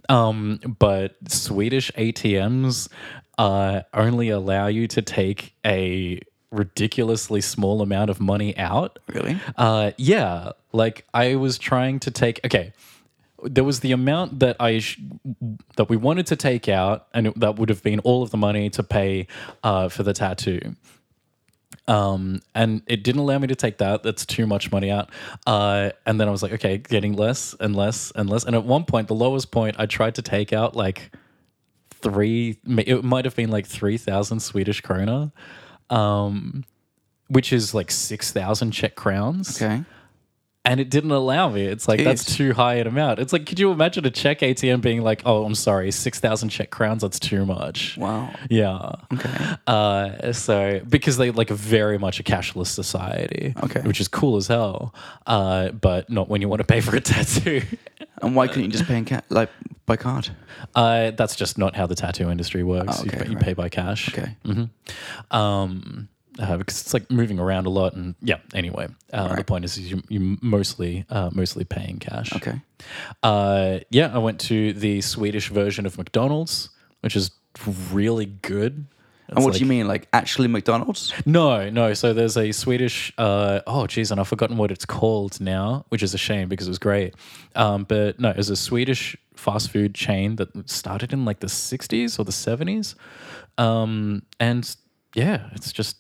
Um, but Swedish ATMs uh, only allow you to take a ridiculously small amount of money out. Really? Uh, yeah, like I was trying to take. Okay, there was the amount that I sh- that we wanted to take out, and it, that would have been all of the money to pay uh, for the tattoo. Um, and it didn't allow me to take that. That's too much money out. Uh, and then I was like, okay, getting less and less and less. And at one point, the lowest point, I tried to take out like three. It might have been like three thousand Swedish krona, um, which is like six thousand Czech crowns Okay. And it didn't allow me. It's like that's too high an amount. It's like, could you imagine a Czech ATM being like, "Oh, I'm sorry, six thousand Czech crowns. That's too much." Wow. Yeah. Okay. Uh, so because they like very much a cashless society, Okay. which is cool as hell, uh, but not when you want to pay for a tattoo. And why couldn't you just pay in ca- like by card? uh, that's just not how the tattoo industry works. Oh, you, okay, pay- you right. pay by cash. Okay. um, uh, because it's like moving around a lot, and yeah. Anyway, uh, the point is, is you you mostly uh, mostly paying cash. Okay. Uh, yeah, I went to the Swedish version of McDonald's, which is really good. and what do you mean, like actually McDonald's? No, no. So there's a Swedish. Uh, oh, geez, and I've forgotten what it's called now, which is a shame because it was great. Um, but no, it's a Swedish fast food chain that started in like the 60s or the 70s. Um, and yeah, it's just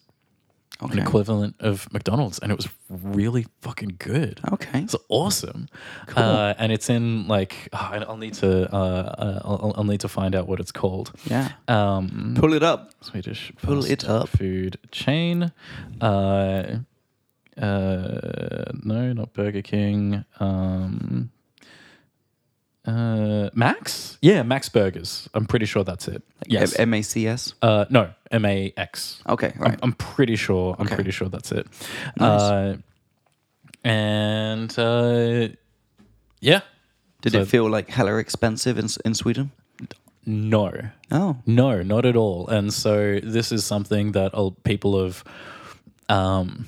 Okay. an equivalent of McDonald's, and it was really fucking good. Okay. It's awesome, uh, and it's in like oh, I'll need to uh, uh, I'll, I'll need to find out what it's called. Yeah. Um, Pull it up. Swedish Pull it up. food chain. Uh, uh, no, not Burger King. Um, uh, Max? Yeah, Max Burgers. I'm pretty sure that's it. Yes. M A C S. uh, no, M A X. Okay. I'm, I'm pretty sure. I'm Okay. pretty sure that's it. Nice. Uh, and uh, yeah, Did so- it feel like hella expensive in S- in Sweden? no, Oh. no, not at all. And so this is something that uh, people have. Um,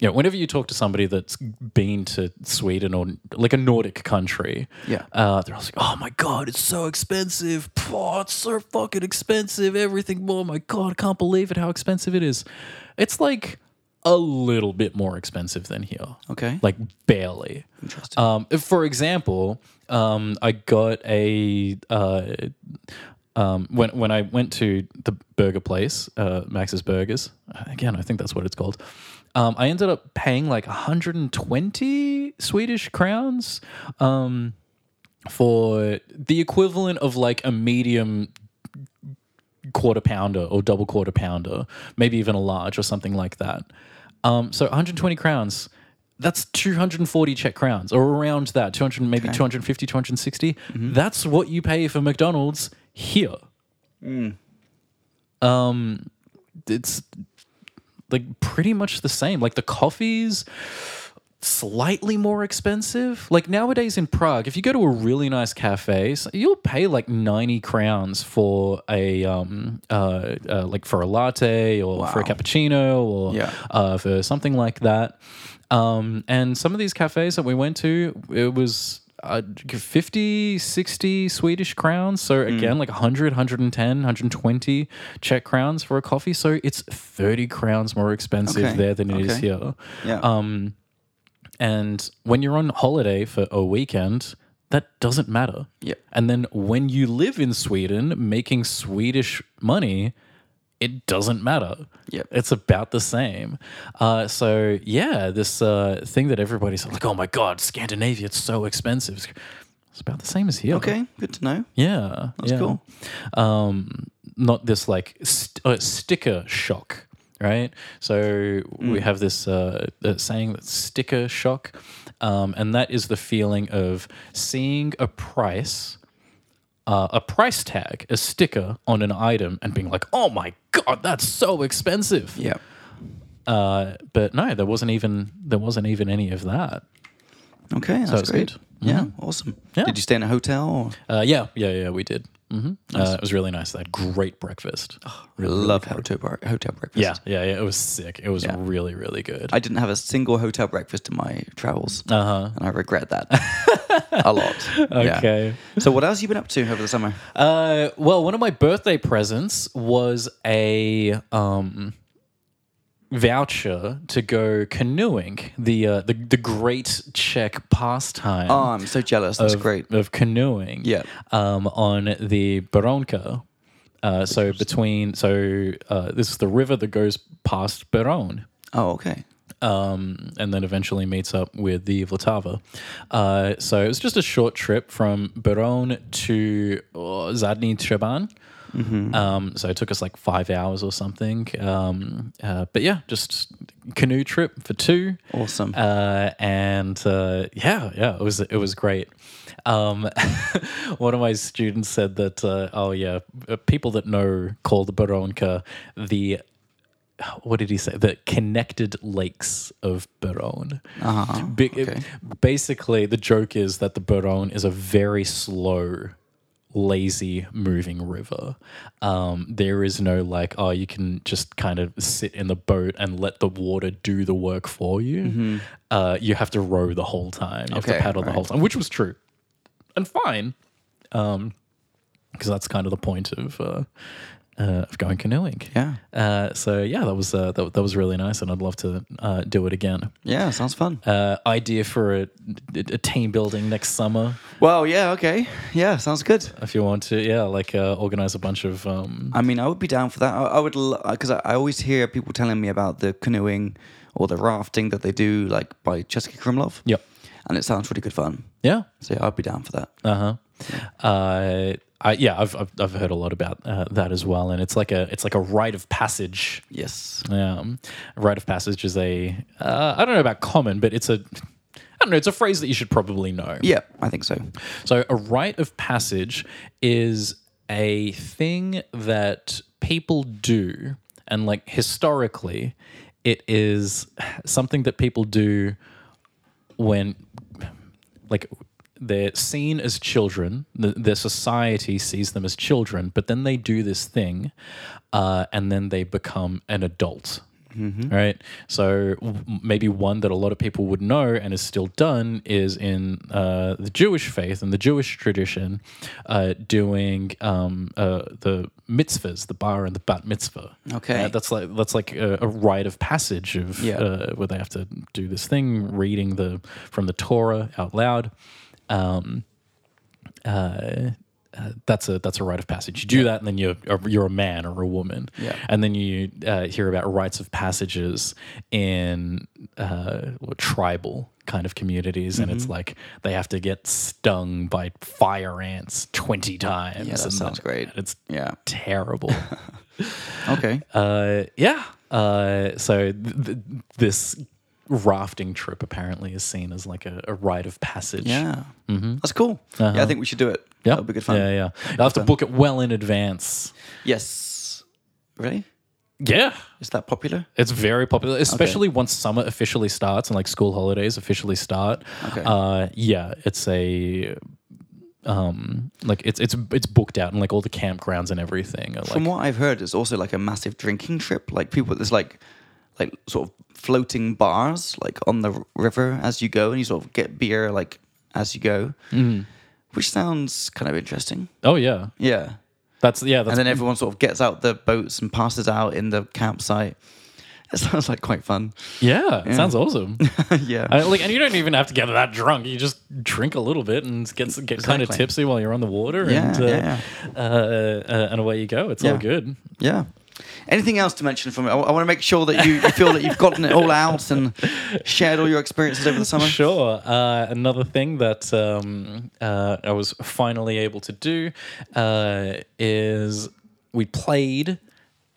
you know, whenever you talk to somebody that's been to Sweden or like a Nordic country, Yeah. uh, they're all like, "Oh my god, it's so expensive! Oh, it's so fucking expensive! Everything! Oh my god, I can't believe it! How expensive it is! It's like a little bit more expensive than here. Okay. like barely. Interesting. Um, for example, um, I got a uh, um, when when I went to the burger place, uh, Max's Burgers. Again, I think that's what it's called. Um, I ended up paying like 120 Swedish crowns um, for the equivalent of like a medium quarter pounder or double quarter pounder, maybe even a large or something like that. Um, so 120 crowns, that's 240 Czech crowns or around that, 200, maybe 250, 260. That's what you pay for McDonald's here. Um, it's like pretty much the same. Like the coffees, slightly more expensive. Like nowadays in Prague, if you go to a really nice cafe, you'll pay like 90 crowns for a um uh, uh like for a latte or for a cappuccino or Yeah. uh for something like that. Um and some of these cafes that we went to, it was uh, 50, 60 Swedish crowns. So Mm. again, like 100, 110, 120 Czech crowns for a coffee. So it's 30 crowns more expensive Okay, there than it is okay. here. Yeah. Um, and when you're on holiday for a weekend, that doesn't matter. Yeah. And then when you live in Sweden making Swedish money, it doesn't matter. Yep. It's about the same. Uh, so yeah, this uh, thing that everybody's like, oh my god, Scandinavia, it's so expensive. It's about the same as here. okay, good to know. Yeah, That's yeah. cool. Um, not this like st- uh, sticker shock, right? So Mm. we have this uh, uh, saying that sticker shock, um, and that is the feeling of seeing a price. Uh, a price tag, a sticker on an item, and being like, "Oh my god, that's so expensive!" Yeah. Uh, but no, there wasn't even there wasn't even any of that. Okay, that's it's great. good. Yeah, awesome. Yeah. Did you stay in a hotel? Or? Uh, yeah, yeah, yeah, we did. Hmm Uh, it was really nice. They had great breakfast. I love hotel bar- hotel breakfast. Yeah, yeah, yeah. It was sick. It was Yeah. really, really good. I didn't have a single hotel breakfast in my travels, Uh huh. and I regret that a lot. Yeah. Okay. So, what else have you been up to over the summer? Uh, well, one of my birthday presents was a um, voucher to go canoeing. The uh, the the great Czech pastime. Oh, I'm so jealous. That's of, great. of canoeing. Yeah. Um, on the Berounka. Uh, so between so uh, this is the river that goes past Beroun. Oh, okay. um, and then eventually meets up with the Vltava. Uh, so it was just a short trip from Beroun to uh, Zadní Třebaň. Um, so it took us like five hours or something. Um, uh, but yeah, just canoe trip for two. Awesome. Uh, and uh, yeah, yeah, it was it was great. Um, one of my students said that uh, oh yeah, uh, people that know call the Berounka the what did he say? The connected lakes of Beroun. Uh-huh. Big, Okay. basically, the joke is that the Baron is a very slow, lazy moving river. Um, there is no like, oh, you can just kind of sit in the boat and let the water do the work for you. Uh, you have to row the whole time. You have Mm-hmm. To paddle the whole time, which was true and fine. Um, because that's kind of the point of uh, uh, of going canoeing. Yeah. Uh, so yeah, that was uh, that, that was really nice, and I'd love to uh, do it again. Yeah, sounds fun. Uh, idea for a, a team building next summer, Well, yeah, okay. Yeah, sounds good. if you want to. Yeah, like uh, organize a bunch of. Um, I mean, I would be down for that. I, I would, because I, I always hear people telling me about the canoeing or the rafting that they do, like by Český Krumlov. yep. And it sounds really good fun. Yeah. So yeah, I'd be down for that. Uh-huh. Uh I, yeah, I've, I've I've heard a lot about uh, that as well, and it's like a it's like a rite of passage Yes. Um, rite of passage is a uh, I don't know about common, but it's a I don't know. It's a phrase that you should probably know. Yeah, I think so. So a rite of passage is a thing that people do, and like historically, it is something that people do when like they're seen as children the, their society sees them as children but then they do this thing uh, and then they become an adult right so maybe one that a lot of people would know and is still done is in uh, the jewish faith and the jewish tradition uh, doing um, uh, the mitzvahs the bar and the bat mitzvah Okay. Uh, that's like that's like a, a rite of passage of Yeah. uh, where they have to do this thing, reading the from the Torah out loud. Um, uh, uh, that's a that's a rite of passage. You do that, and then you're you're a man or a woman. Yeah. And then you uh, hear about rites of passages in uh, tribal kind of communities, and Mm-hmm. it's like they have to get stung by fire ants twenty times. Yeah, that and sounds great. It's Yeah. terrible. Okay. Uh, yeah. Uh, so th- th- this rafting trip apparently is seen as like a, a rite of passage. yeah. That's cool. Uh-huh. Yeah, I think we should do it. Yeah. That'll be good fun. Yeah, yeah. You'll have to book it well in advance. Yes. Really? Yeah. Is that popular? It's very popular, especially once summer officially starts and like school holidays officially start. Okay. Uh, yeah, it's a um like it's it's it's booked out and like all the campgrounds and everything are like From what I've heard, it's also like a massive drinking trip. Like people, there's like, like sort of floating bars like on the river as you go, and you sort of get beer like as you go, Mm-hmm. which sounds kind of interesting. Oh yeah, Yeah. that's yeah. That's and then everyone sort of gets out the boats and passes out in the campsite. It sounds like quite fun. yeah, it sounds awesome. yeah. I, like, and you don't even have to get that drunk. You just drink a little bit and get get kind of tipsy while you're on the water, Yeah, and uh, yeah, Uh, uh, and away you go. It's all good. yeah. Anything else to mention from it? I, want to make sure that you, you feel that you've gotten it all out and shared all your experiences over the summer. Sure. Uh, another thing that um, uh, I was finally able to do uh, is we played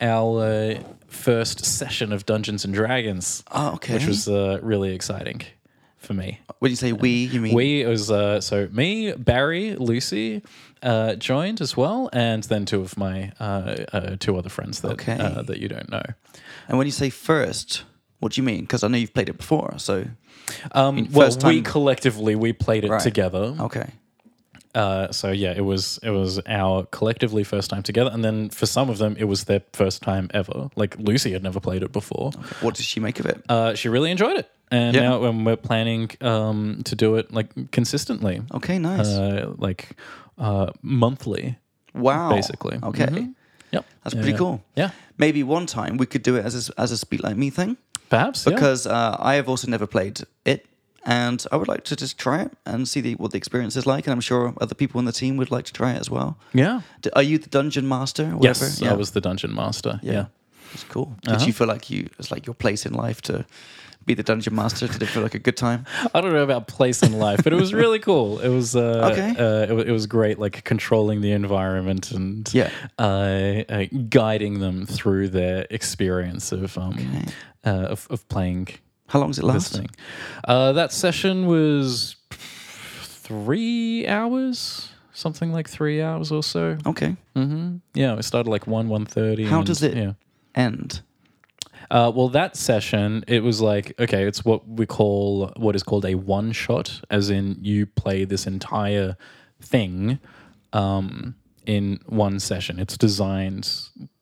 our uh, first session of Dungeons and Dragons, Oh, okay. which was uh, really exciting for me. When you say we, you mean We it was uh, so me, Barry, Lucy uh, joined as well, and then two of my uh, uh, two other friends that Okay. uh, that you don't know. And when you say first, what do you mean? Because I know you've played it before. So Um, well, first we time- collectively we played it Right. together. okay, Uh, so yeah, it was it was our collectively first time together, and then for some of them, it was their first time ever. Like Lucy had never played it before. what did she make of it? Uh, she really enjoyed it, and Yeah. now um, we're planning um, to do it like consistently, Okay, nice. uh, like uh, monthly, wow. basically. Okay, Mhm. Yep, that's Yeah, pretty yeah. cool. Yeah, Maybe one time we could do it as a, as a speak like me thing perhaps yeah. because uh, I have also never played it. And I would like to just try it and see the, what the experience is like. And I'm sure other people in the team would like to try it as well. yeah. D- Are you the dungeon master? Whatever? Yes, I was the dungeon master. yeah. That's cool. Did Uh-huh. you feel like you it's like your place in life to be the dungeon master? Did it feel like a good time? I don't know about place in life, but it was really cool. It was uh, Okay. Uh, it, it was great, like controlling the environment and Yeah. uh, uh, guiding them through their experience of um, uh, of, of playing How long does it last? Uh, that session was three hours, something like three hours or so. Okay. hmm Yeah, it started like one one thirty. How does it- Yeah. End. Uh, well, that session, it was like, okay, it's what we call, what is called a one shot, as in you play this entire thing um, in one session. It's designed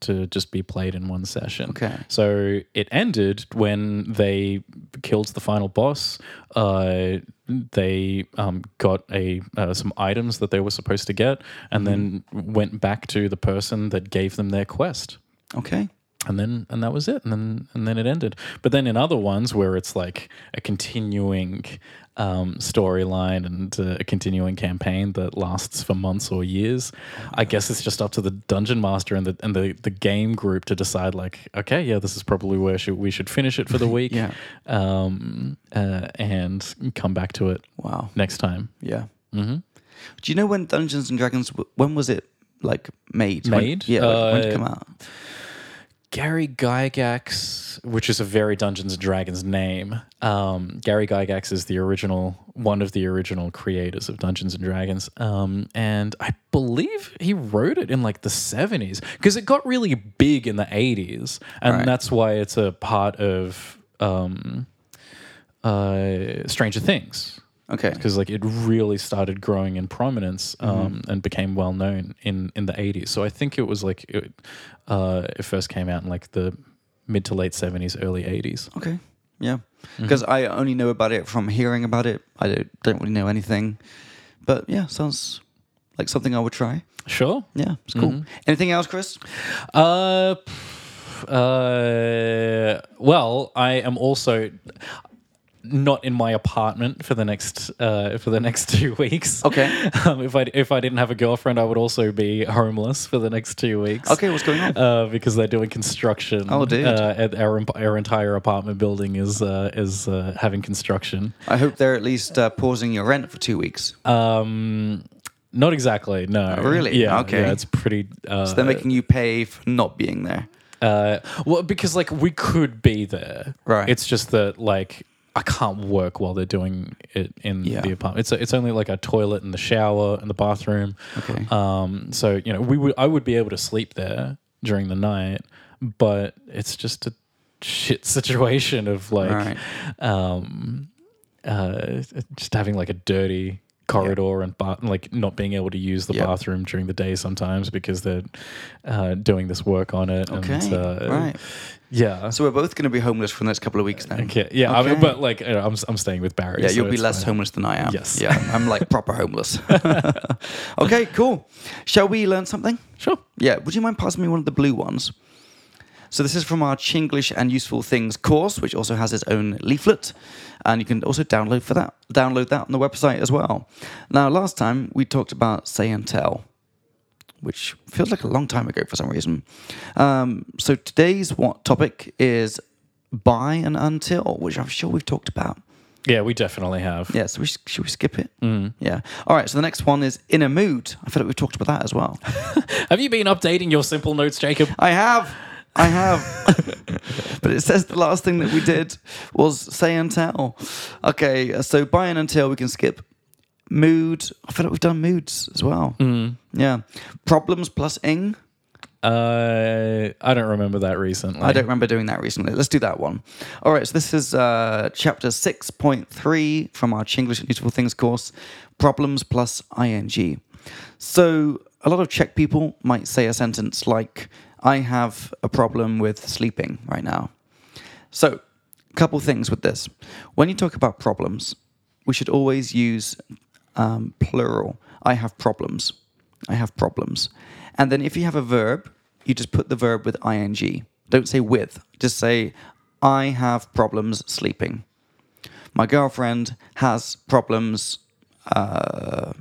to just be played in one session. Okay. So it ended when they killed the final boss. Uh, they um, got a uh, some items that they were supposed to get, and then went back to the person that gave them their quest Okay. And then and that was it and then and then it ended but then in other ones where it's like a continuing um, storyline and uh, a continuing campaign that lasts for months or years i guess it's just up to the dungeon master and the and the, the game group to decide like okay yeah this is probably where should, we should finish it for the week Yeah. um, uh, and come back to it Wow. next time Yeah. Mm-hmm. Do you know when Dungeons and Dragons? When was it like made? When- Made? yeah. like, when did it Uh, come out? Gary Gygax, which is a very Dungeons and Dragons name. Um, Gary Gygax is the original, one of the original creators of Dungeons and Dragons, um, and I believe he wrote it in like the seventies because it got really big in the eighties, and Right. that's why it's a part of um, uh, Stranger Things Okay. because like it really started growing in prominence um, and became well known in in the 80s so i think it was like it, uh, it first came out in like the mid to late 70s early 80s Okay. Yeah. Mm-hmm. Because I only know about it from hearing about it. I don't, don't really know anything. But yeah, sounds like something I would try. sure Yeah, it's cool. Mm-hmm. Anything else, Chris? uh uh well i am also not in my apartment for the next uh, for the next two weeks. Okay. Um, if I if I didn't have a girlfriend, I would also be homeless for the next two weeks. Okay, what's going on? Uh, because they're doing construction. Oh, dude. Uh, at our our entire apartment building is uh, is uh, having construction. I hope they're at least uh, pausing your rent for two weeks. Um, not exactly. No. Oh, really? Yeah. Okay. Yeah, it's pretty. Uh, So they're making you pay for not being there. Uh, well, because like we could be there, Right. It's just that like I can't work while they're doing it in Yeah. the apartment. It's it's only like a toilet and the shower and the bathroom. Okay. Um. So you know, we would I would be able to sleep there during the night, but it's just a shit situation of like, Right. um, uh, just having like a dirty corridor and ba- like not being able to use the bathroom during the day sometimes because they're uh, doing this work on it. Okay, and, uh, right. Yeah. So we're both going to be homeless for the next couple of weeks then. okay. Yeah. I mean, but like, you know, I'm I'm staying with Barry. Yeah, so you'll be less fine. homeless than I am. Yes. Yeah, I'm like proper homeless. okay, cool. Shall we learn something? Sure. Yeah, would you mind passing me one of the blue ones? So this is from our Czenglish and Useful Things course, which also has its own leaflet, and you can also download for that. Download that on the website as well. Now, last time we talked about say and tell, which feels like a long time ago for some reason. Um, so today's what topic is by and until, which I'm sure we've talked about. Yeah, we definitely have. Yeah, so we, should we skip it? Mm. Yeah. All right. So the next one is in a mood. I feel like we've talked about that as well. Have you been updating your simple notes, Jacob? I have. I have. but it says the last thing that we did was say and tell. Okay, so by and until we can skip. Mood. I feel like we've done moods as well. Yeah. Problems plus ing. Uh, I don't remember that recently. I don't remember doing that recently. Let's do that one. All right, so this is uh, chapter 6.3 from our Czenglish and Useful Things course Problems plus ing. So, a lot of Czech people might say a sentence like, I have a problem with sleeping right now. So, a couple things with this. When you talk about problems, we should always use um, plural. I have problems. I have problems. And then if you have a verb, you just put the verb with ing. Don't say with. Just say, I have problems sleeping. My girlfriend has problems uh,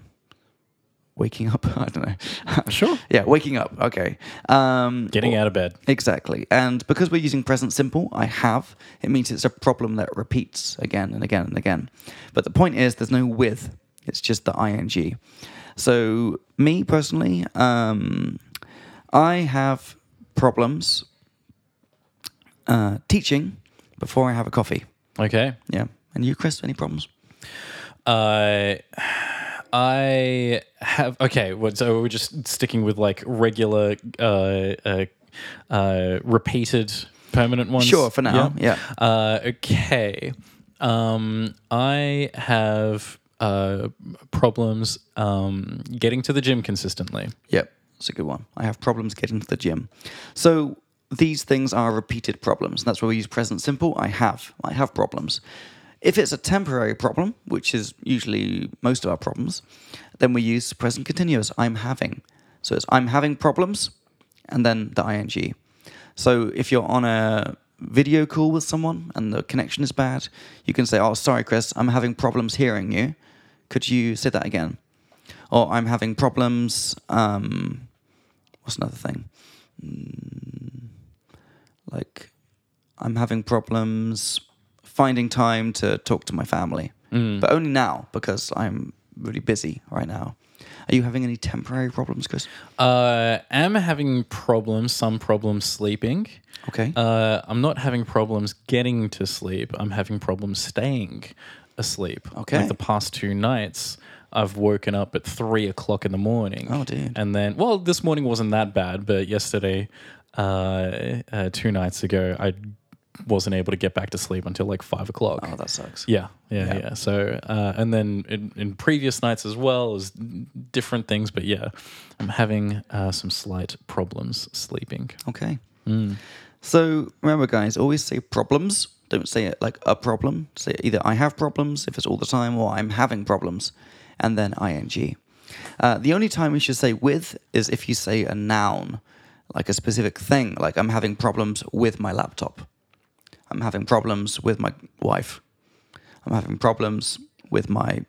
waking up. I don't know. Sure. yeah, waking up. Okay. Um, Getting out of bed. Exactly. And because we're using present simple, I have, it means it's a problem that repeats again and again and again. But the point is, there's no with, it's just the ing. So, me personally, um, I have problems uh, teaching before I have a coffee. Okay. Yeah. And you, Chris, any problems? Uh, I have okay. What, so we're just sticking with like regular, uh, uh, uh, repeated permanent ones. Sure, for now, yeah. Uh, okay. Um, I have uh problems um getting to the gym consistently. Yep, it's a good one. I have problems getting to the gym. So these things are repeated problems. That's where we use present simple. I have. I have problems. If it's a temporary problem, which is usually most of our problems, then we use present continuous. I'm having. So it's I'm having problems and then the ing. So if you're on a video call with someone and the connection is bad, you can say, Oh, sorry, Chris, I'm having problems hearing you. Could you say that again? Or I'm having problems. Um, what's another thing? Mm, like, I'm having problems finding time to talk to my family, but only now because I'm really busy right now. Are you having any temporary problems, Chris? Uh, am having problems, some problems sleeping. Okay. Uh, I'm not having problems getting to sleep. I'm having problems staying asleep. Okay. Like the past two nights, I've woken up at three o'clock in the morning. Oh, dude. And then, well, this morning wasn't that bad, but yesterday, uh, uh, two nights ago, I wasn't able to get back to sleep until like five o'clock. oh, that sucks. Yeah, yeah, Yeah. yeah. So, uh, and then in, in previous nights as well as different things, but yeah, I'm having uh, some slight problems sleeping. Okay. Mm. So remember, guys, always say problems. Don't say it like a problem. Say either I have problems if it's all the time, or I'm having problems, and then ing. Uh, the only time we should say with is if you say a noun, like a specific thing, like I'm having problems with my laptop. I'm having problems with my wife. I'm having problems with my,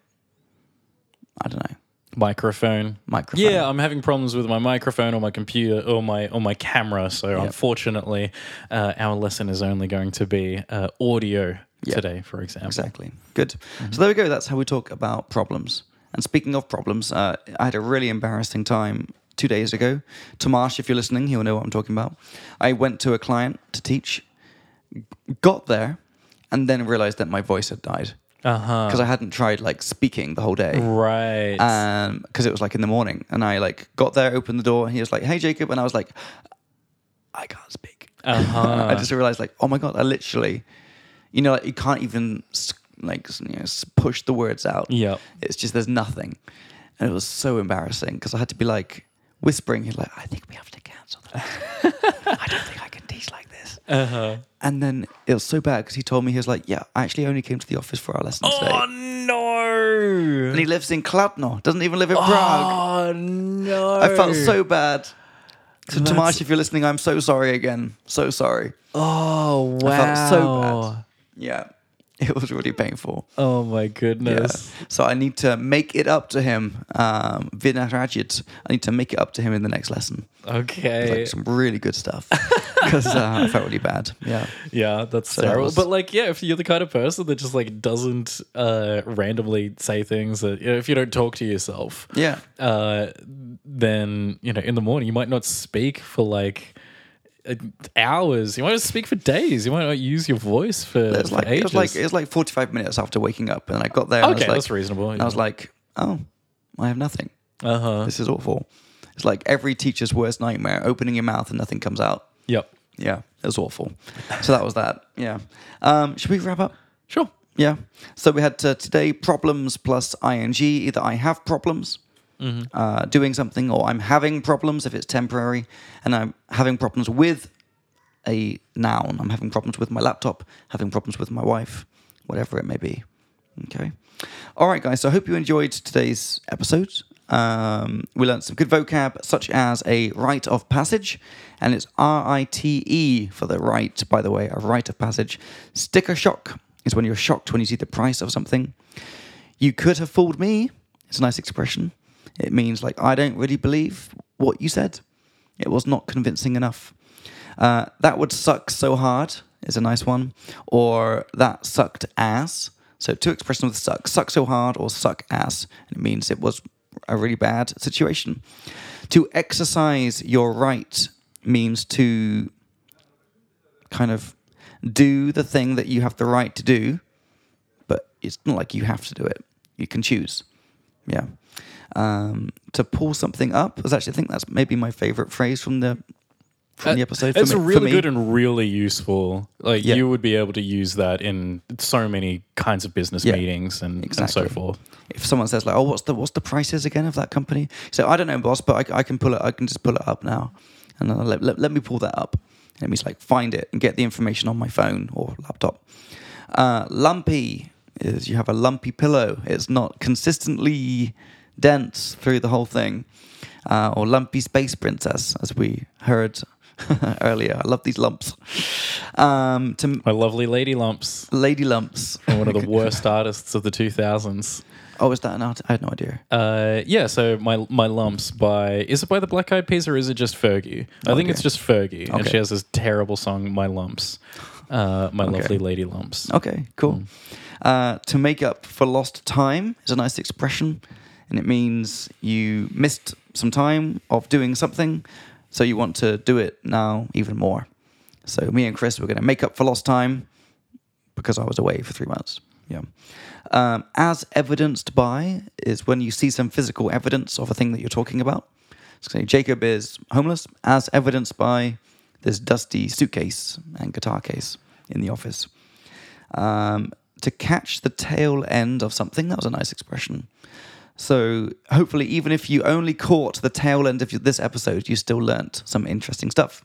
I don't know, Microphone. microphone. Yeah, I'm having problems with my microphone or my computer or my or my camera. So unfortunately, uh, our lesson is only going to be uh, audio Yep. today, for example. Exactly. Good. So there we go. That's how we talk about problems. And speaking of problems, uh, I had a really embarrassing time two days ago. Tomash, if you're listening, he'll know what I'm talking about. I went to a client to teach, got there, and then realized that my voice had died Because I hadn't tried like speaking the whole day. Right. Um, because it was like in the morning, and I like got there, opened the door, and he was like, "Hey, Jacob," and I was like, "I can't speak." Uh-huh. I just realized, like, oh my god, I literally, you know, like, you can't even like you know, push the words out. Yep. It's just there's nothing, and it was so embarrassing because I had to be like whispering, he's like, "I think we have to cancel the. I don't think I can teach like this." Uh-huh. And then it was so bad because he told me he was like, "Yeah, I actually only came to the office for our lesson today." Oh no! And he lives in Kladno, doesn't even live in Prague. Oh no! I felt so bad. So That's- Tomasz, if you're listening, I'm so sorry again. So sorry. Oh wow! I felt so bad. Yeah, it was really painful. Oh my goodness. Yeah. So I need to make it up to him. Um, vynahradit. I need to make it up to him in the next lesson. Okay. Like some really good stuff because uh, I felt really bad. Yeah. Yeah, that's that terrible. was- But like, yeah, if you're the kind of person that just like doesn't uh, randomly say things that you know, if you don't talk to yourself, Yeah. uh, then you know in the morning you might not speak for like hours. You might not speak for days. You might not use your voice for, It was for like ages. it was like it was like 45 minutes after waking up, and I got there. and I was okay, like, that's reasonable. and I was like, oh, I have nothing. uh huh. This is awful. It's like every teacher's worst nightmare: opening your mouth and nothing comes out. Yep. Yeah, it was awful. so that was that. Yeah. Um, should we wrap up? Sure. Yeah. So we had uh, today problems plus ing. Either I have problems uh, doing something, or I'm having problems if it's temporary, and I'm having problems with a noun. I'm having problems with my laptop, having problems with my wife, whatever it may be. Okay. All right, guys. So I hope you enjoyed today's episode. Um, we learned some good vocab, such as a rite of passage, and it's R I T E for the right, by the way, a rite of passage. Sticker shock is when you're shocked when you see the price of something. You could have fooled me. It's a nice expression. It means, like, I don't really believe what you said. It was not convincing enough. Uh, that would suck so hard is a nice one. Or that sucked ass. So two expressions with suck. Suck so hard or suck ass. And it means it was a really bad situation. To exercise your right means to kind of do the thing that you have the right to do, but it's not like you have to do it. You can choose. Yeah. Um, to pull something up is actually I think that's maybe my favorite phrase from the from the episode. It's for me, really good and really useful. Like Yeah. you would be able to use that in so many kinds of business Yeah, meetings and, and exactly. so forth. if someone says like, "Oh, what's the what's the prices again of that company?" So I don't know, boss, but I, I can pull it. I can just pull it up now, and let, let, let me pull that up. And it means like find it and get the information on my phone or laptop. Uh, lumpy is you have a lumpy pillow. It's not consistently dense through the whole thing. Uh, or lumpy space princess, as we heard earlier. I love these lumps. Um, to My lovely lady lumps. lady lumps. One of the worst artists of the 2000s. Oh, is that an art? I had no idea. Uh, yeah, so my my lumps by is it by the Black Eyed Peas or is it just Fergie? I think Okay. it's just Fergie, and she has this terrible song, "My Lumps," uh, my Okay. lovely lady lumps. Okay, cool. Uh, to make up for lost time is a nice expression, and it means you missed some time of doing something, so you want to do it now even more. So me and Chris were going to make up for lost time because I was away for three months. Yeah. Um, as evidenced by is when you see some physical evidence of a thing that you're talking about. So Jacob is homeless, as evidenced by this dusty suitcase and guitar case in the office. Um, to catch the tail end of something, that was a nice expression. So hopefully, even if you only caught the tail end of this episode, you still learnt some interesting stuff.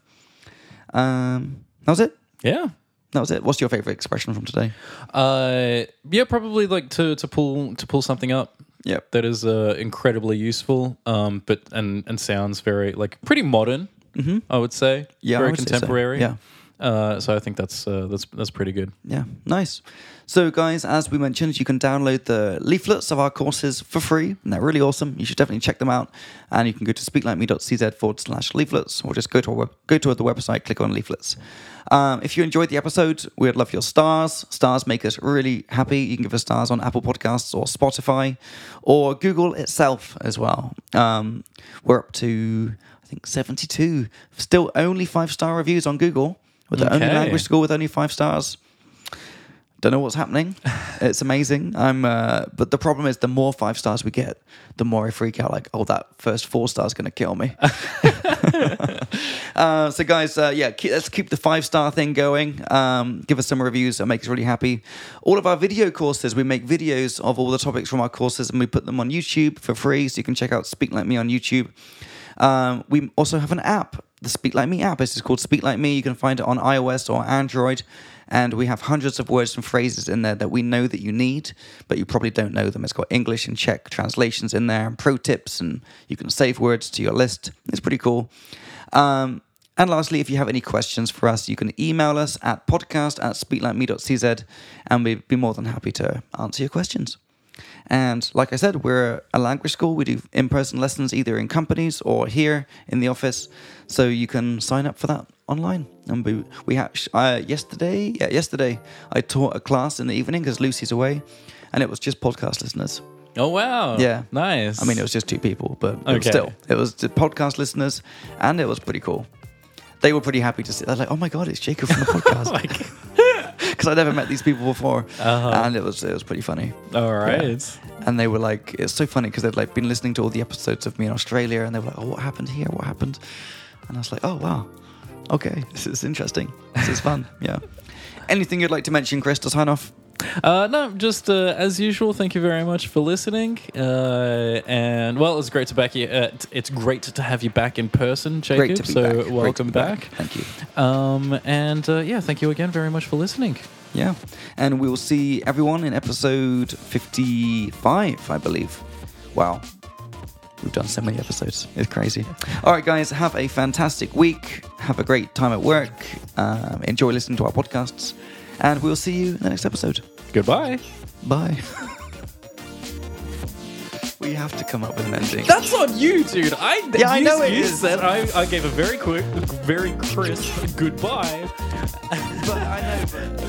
Um, that was it. Yeah. That was it. What's your favorite expression from today? Uh, yeah, probably like to to pull to pull something up. Yep. That is uh, incredibly useful, um, but and and sounds very like pretty modern. Mm-hmm. I would say. Yeah, I very say so. contemporary. Yeah. Uh, so I think that's uh, that's that's pretty good. Yeah, nice. So, guys, as we mentioned, you can download the leaflets of our courses for free, and they're really awesome. You should definitely check them out. And you can go to speaklikeme.cz forward slash leaflets, or just go to our go to the website, click on leaflets. Um, if you enjoyed the episode, we'd love your stars. Stars make us really happy. You can give us stars on Apple Podcasts or Spotify, or Google itself as well. Um, we're up to I think seventy-two. Still only five-star reviews on Google. With the only language school with only five stars Don't know what's happening. It's amazing. I'm, uh, but the problem is, the more five stars we get, the more I freak out. Like, oh, that first four stars going to kill me. uh, so, guys, uh, yeah, keep, let's keep the five star thing going. Um, give us some reviews. It makes us really happy. All of our video courses, we make videos of all the topics from our courses, and we put them on YouTube for free. So you can check out Speak Like Me on YouTube. Um, we also have an app, the Speak Like Me app. Is called Speak Like Me. You can find it on iOS or Android. And we have hundreds of words and phrases in there that we know that you need, but you probably don't know them. It's got English and Czech translations in there, and pro tips, and you can save words to your list. It's pretty cool. Um, and lastly, if you have any questions for us, you can email us at podcast at speaklikeme.cz, and we'd be more than happy to answer your questions. And like I said, we're a language school. We do in person lessons either in companies or here in the office. So you can sign up for that online. And we, we had, uh, yesterday, yeah, yesterday, I taught a class in the evening because Lucy's away, and it was just podcast listeners. Oh wow. Yeah. Nice. I mean, it was just two people, but it Okay. still, it was the podcast listeners, and it was pretty cool. They were pretty happy to see. They're like, "Oh my god, it's Jacob from the podcast," like because I'd never met these people before, Uh-huh. and it was it was pretty funny. all right. And they were like, it's so funny because they'd like been listening to all the episodes of me in Australia, and they were like, oh, what happened here? What happened? And I was like, oh wow, okay, this is interesting. This is fun. Yeah. Anything you'd like to mention, Chris, to sign off? Uh, no, just uh, as usual. Thank you very much for listening. Uh, and well, it's great to back you. Uh, t- it's great to have you back in person, Jacob. Great to be so back. Great to welcome be back. Thank you. Um, and uh, yeah, thank you again very much for listening. Yeah. And we will see everyone in episode 55, I believe. Wow. We've done so many episodes. It's crazy. All right, guys, have a fantastic week. Have a great time at work. Um, enjoy listening to our podcasts. And we'll see you in the next episode. Goodbye. Bye. we have to come up with an ending. That's on you, dude. I Yeah, I you- know it you is. said I, I gave a very quick, very crisp goodbye. but I know, but.